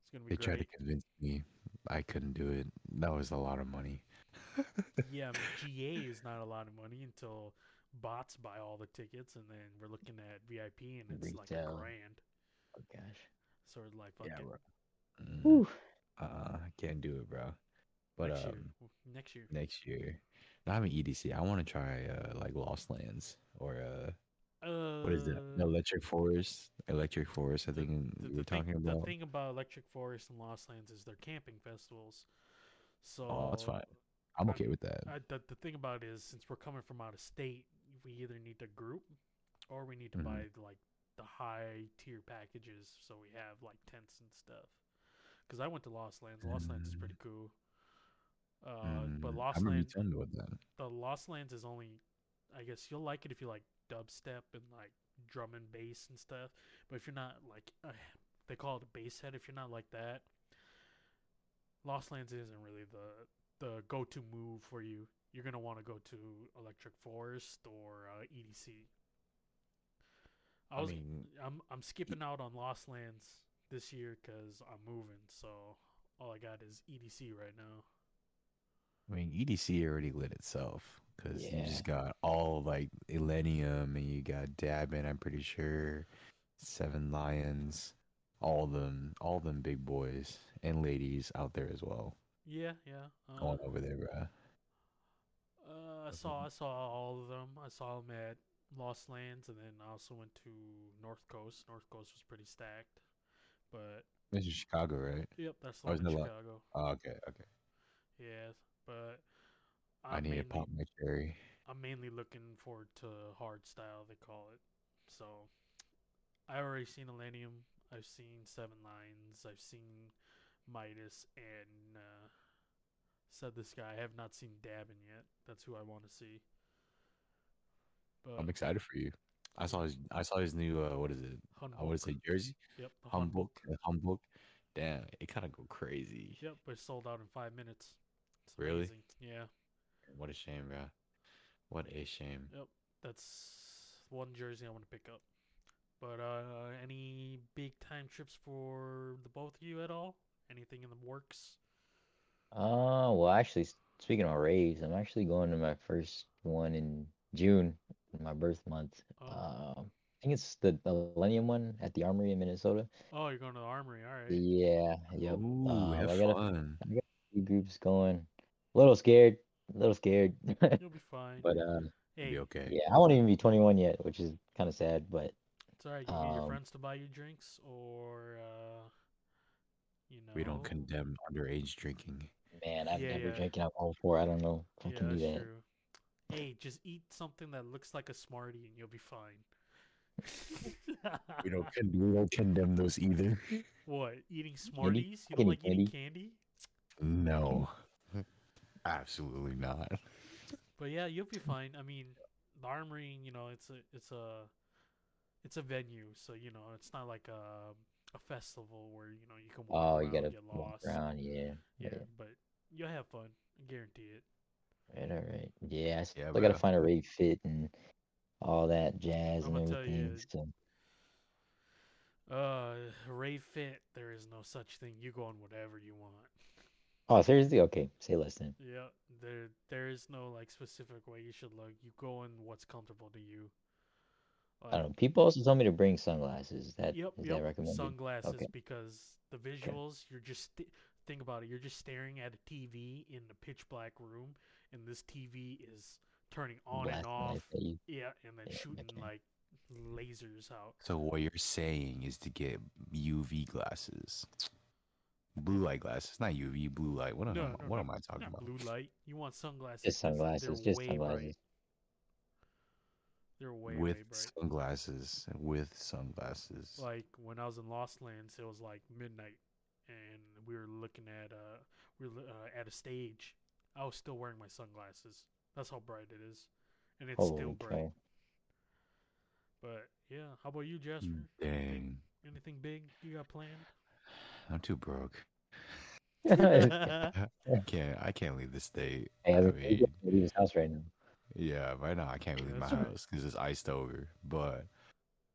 Speaker 1: it's gonna be
Speaker 3: They tried to convince me. I couldn't do it. That was a lot of money.
Speaker 1: yeah, I mean, GA is not a lot of money until bots buy all the tickets, and then we're looking at VIP, and it's like a
Speaker 2: Retail.
Speaker 1: grand.
Speaker 2: oh gosh.
Speaker 1: So we're like,
Speaker 3: Yeah,
Speaker 1: fucking
Speaker 3: bro. Mm,
Speaker 2: Whew.
Speaker 3: uh, I can't do it, bro. But
Speaker 1: next year,
Speaker 3: um,
Speaker 1: w- next year.
Speaker 3: next year, not even EDC. I want to try uh like Lost Lands or uh
Speaker 1: Uh,
Speaker 3: what is that? Electric Forest. Electric Forest. I think
Speaker 1: the,
Speaker 3: we
Speaker 1: the
Speaker 3: were
Speaker 1: thing,
Speaker 3: talking about.
Speaker 1: the thing about Electric Forest and Lost Lands is they're camping festivals. So
Speaker 3: Oh, that's fine. I'm
Speaker 1: I-
Speaker 3: okay with that.
Speaker 1: I, the, the thing about it is, since we're coming from out of state, we either need to group or we need to
Speaker 3: Mhm.
Speaker 1: buy like the high tier packages, so we have like tents and stuff. Because I went to Lost Lands. Lost Lands is pretty cool. Uh, but
Speaker 3: Mm,
Speaker 1: Lost
Speaker 3: I remember you
Speaker 1: Lands,
Speaker 3: about that.
Speaker 1: the Lost Lands is only, I guess you'll like it if you like dubstep and like drum and bass and stuff. But if you're not like, uh, they call it a bass head. If you're not like that, Lost Lands isn't really the the go to move for you. You're gonna want to go to Electric Forest or uh, EDC. I
Speaker 3: I
Speaker 1: was,
Speaker 3: mean,
Speaker 1: I'm I'm skipping out on Lost Lands this year because I'm moving. So all I got is EDC right now.
Speaker 3: I mean, EDC already lit itself because you just got all like Illenium and you got Dabin, I'm pretty sure, Seven Lions, all them, all them big boys and ladies out there as well.
Speaker 1: Yeah, yeah. Uh,
Speaker 3: Going over there, bro.
Speaker 1: Uh, I saw I saw all of them. I saw them at Lost Lands, and then I also went to North Coast. North Coast was pretty stacked, but
Speaker 3: This is Chicago, right?
Speaker 1: yep, that's the
Speaker 3: Oh,
Speaker 1: one in
Speaker 3: isn't it like-
Speaker 1: Chicago.
Speaker 3: Oh, okay, okay.
Speaker 1: Yeah, but
Speaker 3: i
Speaker 1: I'm
Speaker 3: need
Speaker 1: mainly,
Speaker 3: to pop my cherry.
Speaker 1: I'm mainly looking forward to hard style. They call it. So I already seen Illenium. I've seen Seven Lions. I've seen Midas and uh, said this guy. I have not seen Dabin yet. That's who I want to see. But
Speaker 3: I'm excited for you. I saw his I saw his new uh what is it? I want to say jersey.
Speaker 1: Yep. Hanbok.
Speaker 3: Humboldt. Damn, it kind of go crazy.
Speaker 1: Yep, but it sold out in five minutes. It's
Speaker 3: Really?
Speaker 1: amazing. Yeah.
Speaker 3: What a shame, bro. What a shame.
Speaker 1: Yep. That's one jersey I want to pick up. But uh, any big time trips for the both of you at all? Anything in the works?
Speaker 2: Uh, well, actually, s- speaking of raves, I'm actually going to my first one in June, my birth month.
Speaker 1: Oh.
Speaker 2: Um, I think it's the Illenium one at the Armory in Minnesota.
Speaker 1: Oh, you're going to the armory. All right.
Speaker 2: Yeah, yep.
Speaker 3: Ooh,
Speaker 2: Um,
Speaker 3: have
Speaker 2: I got a
Speaker 3: fun.
Speaker 2: few groups going. A little scared, a little scared,
Speaker 1: You'll be fine.
Speaker 2: but uh,
Speaker 1: hey,
Speaker 3: Be okay.
Speaker 2: yeah, I won't even be 21 yet, which is kind of sad. But
Speaker 1: it's all right. You need your
Speaker 2: um,
Speaker 1: friends to buy you drinks, or uh, you know.
Speaker 3: We don't condemn underage drinking.
Speaker 2: Man, I've
Speaker 1: Yeah,
Speaker 2: never
Speaker 1: yeah.
Speaker 2: drinking alcohol before. I don't know if I
Speaker 1: Yeah,
Speaker 2: can do that.
Speaker 1: true. Hey, just eat something that looks like a Smartie, and you'll be fine.
Speaker 3: We don't con- we don't condemn those either.
Speaker 1: What? Eating
Speaker 2: Candy?
Speaker 1: Smarties? You don't like
Speaker 2: eat
Speaker 1: eating candy?
Speaker 3: No. Absolutely not.
Speaker 1: But yeah, you'll be fine. I mean, the armory, you know, it's a it's a it's a venue, so you know, it's not like a a festival where you know you can walk
Speaker 2: Oh,
Speaker 1: around,
Speaker 2: you gotta
Speaker 1: get
Speaker 2: walk
Speaker 1: lost.
Speaker 2: around, yeah.
Speaker 1: Yeah,
Speaker 2: right.
Speaker 1: but you'll have fun. I guarantee it.
Speaker 2: Right, all right. Yeah, I still
Speaker 3: Yeah,
Speaker 2: gotta find a rave fit and all that jazz and
Speaker 1: I'ma tell you,
Speaker 2: everything. So
Speaker 1: Uh, rave fit. There is no such thing. You go on whatever you want.
Speaker 2: Oh, seriously? Okay, say less then.
Speaker 1: Yeah, there there is no like specific way you should look. You go in what's comfortable to you.
Speaker 2: I don't know. People also told me to bring sunglasses. Is that
Speaker 1: Yep,
Speaker 2: is
Speaker 1: yep.
Speaker 2: that recommended?
Speaker 1: Sunglasses
Speaker 2: Okay.
Speaker 1: because the visuals. You're just st- think about it. You're just staring at a TV in a pitch black room, and this TV is turning on and off.
Speaker 2: lights at you.
Speaker 1: Yeah, and then
Speaker 2: Yeah,
Speaker 1: shooting
Speaker 2: okay.
Speaker 1: like lasers out.
Speaker 3: So what you're saying is to get UV glasses, blue light glasses, not UV, blue light. What am
Speaker 1: No,
Speaker 3: I,
Speaker 1: no,
Speaker 3: what
Speaker 1: no,
Speaker 3: am I talking
Speaker 1: Not
Speaker 3: about?
Speaker 1: blue light. You want sunglasses.
Speaker 2: Just
Speaker 1: 'cause
Speaker 2: sunglasses.
Speaker 1: They're
Speaker 2: Just
Speaker 1: way
Speaker 2: sunglasses.
Speaker 1: bright. They're way
Speaker 3: with
Speaker 1: way
Speaker 3: sunglasses, with sunglasses.
Speaker 1: like when I was in Lost Lands, it was like midnight, and we were looking at uh we were uh, at a stage. I was still wearing my sunglasses. That's how bright it is, and it's still bright.
Speaker 2: cow.
Speaker 1: But yeah, how about you, Jasper? Anything,
Speaker 3: Dang,
Speaker 1: anything big you got planned?
Speaker 3: I'm too broke. I can't. I can't leave the state.
Speaker 2: Hey, I
Speaker 3: I
Speaker 2: gonna
Speaker 3: mean,
Speaker 2: leave his house right now.
Speaker 3: yeah, right now I can't leave my
Speaker 1: right.
Speaker 3: house because it's iced over. But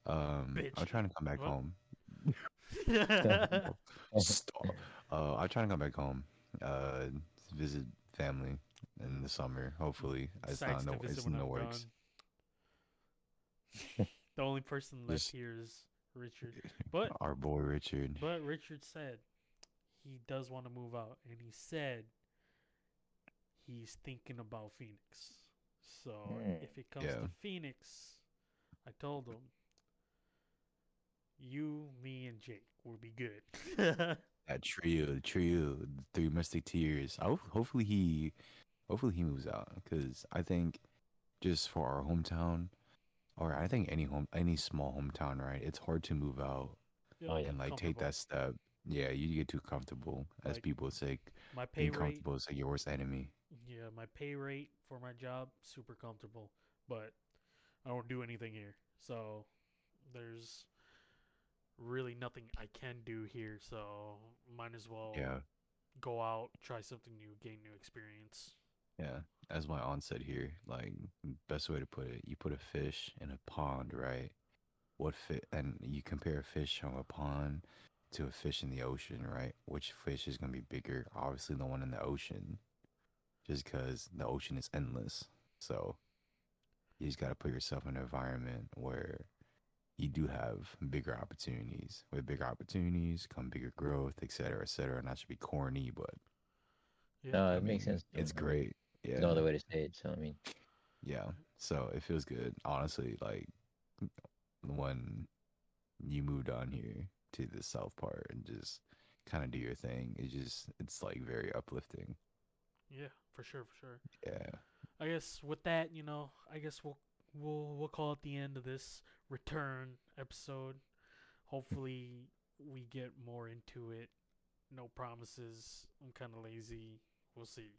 Speaker 3: um,
Speaker 1: Bitch.
Speaker 3: I'm trying to come back
Speaker 1: What?
Speaker 3: home. Stop. Uh, I'm trying to come back home. Uh, visit family in the summer. Hopefully, it's not
Speaker 1: Decides
Speaker 3: in
Speaker 1: to
Speaker 3: the, it's in the works.
Speaker 1: the only person left
Speaker 3: Just-
Speaker 1: here is Richard. But
Speaker 3: Our boy Richard.
Speaker 1: But Richard said he does want to move out, and he said he's thinking about Phoenix. So
Speaker 2: Hmm.
Speaker 1: if it comes
Speaker 3: Yeah.
Speaker 1: to Phoenix, I told him, you, me, and Jake will be good.
Speaker 3: That trio, the trio, the three musketeers. I hope, hopefully he, hopefully he moves out because I think just for our hometown, or I think any home, any small hometown, right? It's hard to move out
Speaker 1: Yep,
Speaker 2: Oh, yeah.
Speaker 3: and like take that step. Yeah, you get too comfortable, as
Speaker 1: Like,
Speaker 3: people say.
Speaker 1: My pay
Speaker 3: Being
Speaker 1: rate,
Speaker 3: comfortable is like your worst enemy.
Speaker 1: yeah, my pay rate for my job super comfortable, but I don't do anything here, so there's really nothing I can do here. So might as well
Speaker 3: Yeah,
Speaker 1: go out, try something new, gain new experience.
Speaker 3: yeah. As my aunt said here, like best way to put it, you put a fish in a pond, right? What fit? And you compare a fish from a pond to a fish in the ocean, right? Which fish is gonna be bigger? Obviously, the one in the ocean, just because the ocean is endless. So you just gotta put yourself in an environment where you do have bigger opportunities. With bigger opportunities come bigger growth, et cetera, et cetera. Not to be corny, but
Speaker 1: Yeah,
Speaker 2: No,
Speaker 3: I
Speaker 2: it makes
Speaker 3: mean,
Speaker 2: sense.
Speaker 3: It's
Speaker 2: I mean,
Speaker 3: great. Yeah.
Speaker 2: There's no other way to say it. So I mean,
Speaker 3: Yeah. So it feels good. Honestly, like when you moved on here to the south part and just kind of do your thing, it just it's like very uplifting.
Speaker 1: yeah, for sure, for sure.
Speaker 3: Yeah.
Speaker 1: I guess with that, you know, I guess we'll we'll we'll call it the end of this return episode. Hopefully, we get more into it no promises. I'm kind of lazy. We'll see.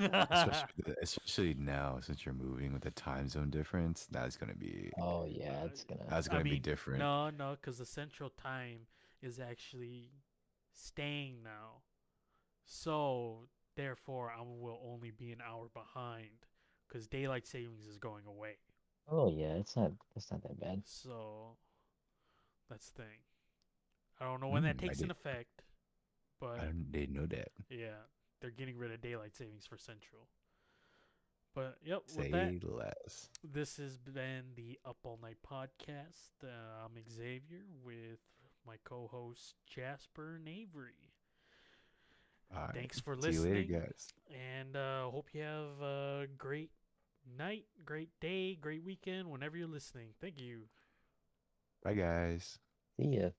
Speaker 3: especially, especially now since you're moving with the time zone difference. That's gonna be
Speaker 2: Oh yeah, it's gonna.
Speaker 3: that's gonna be
Speaker 1: mean,
Speaker 3: different.
Speaker 1: No, no, because the central time is actually staying now. So therefore, I will only be an hour behind because daylight savings is going away.
Speaker 2: Oh yeah, it's not. It's not that bad.
Speaker 1: So that's the thing. I don't know when that
Speaker 3: Mm, I
Speaker 1: takes in
Speaker 3: did-
Speaker 1: effect, but
Speaker 3: I don't, didn't know that.
Speaker 1: yeah, they're getting rid of daylight savings for Central. But yep,
Speaker 3: Say
Speaker 1: with that,
Speaker 3: less.
Speaker 1: this has been the Up All Night podcast. Uh, I'm Xavier with my co-host Jasper and Avery.
Speaker 3: All right.
Speaker 1: Thanks for
Speaker 3: See you
Speaker 1: listening,
Speaker 3: later, guys.
Speaker 1: and uh, hope you have a great night, great day, great weekend whenever you're listening. Thank you.
Speaker 3: Bye, guys.
Speaker 2: See ya.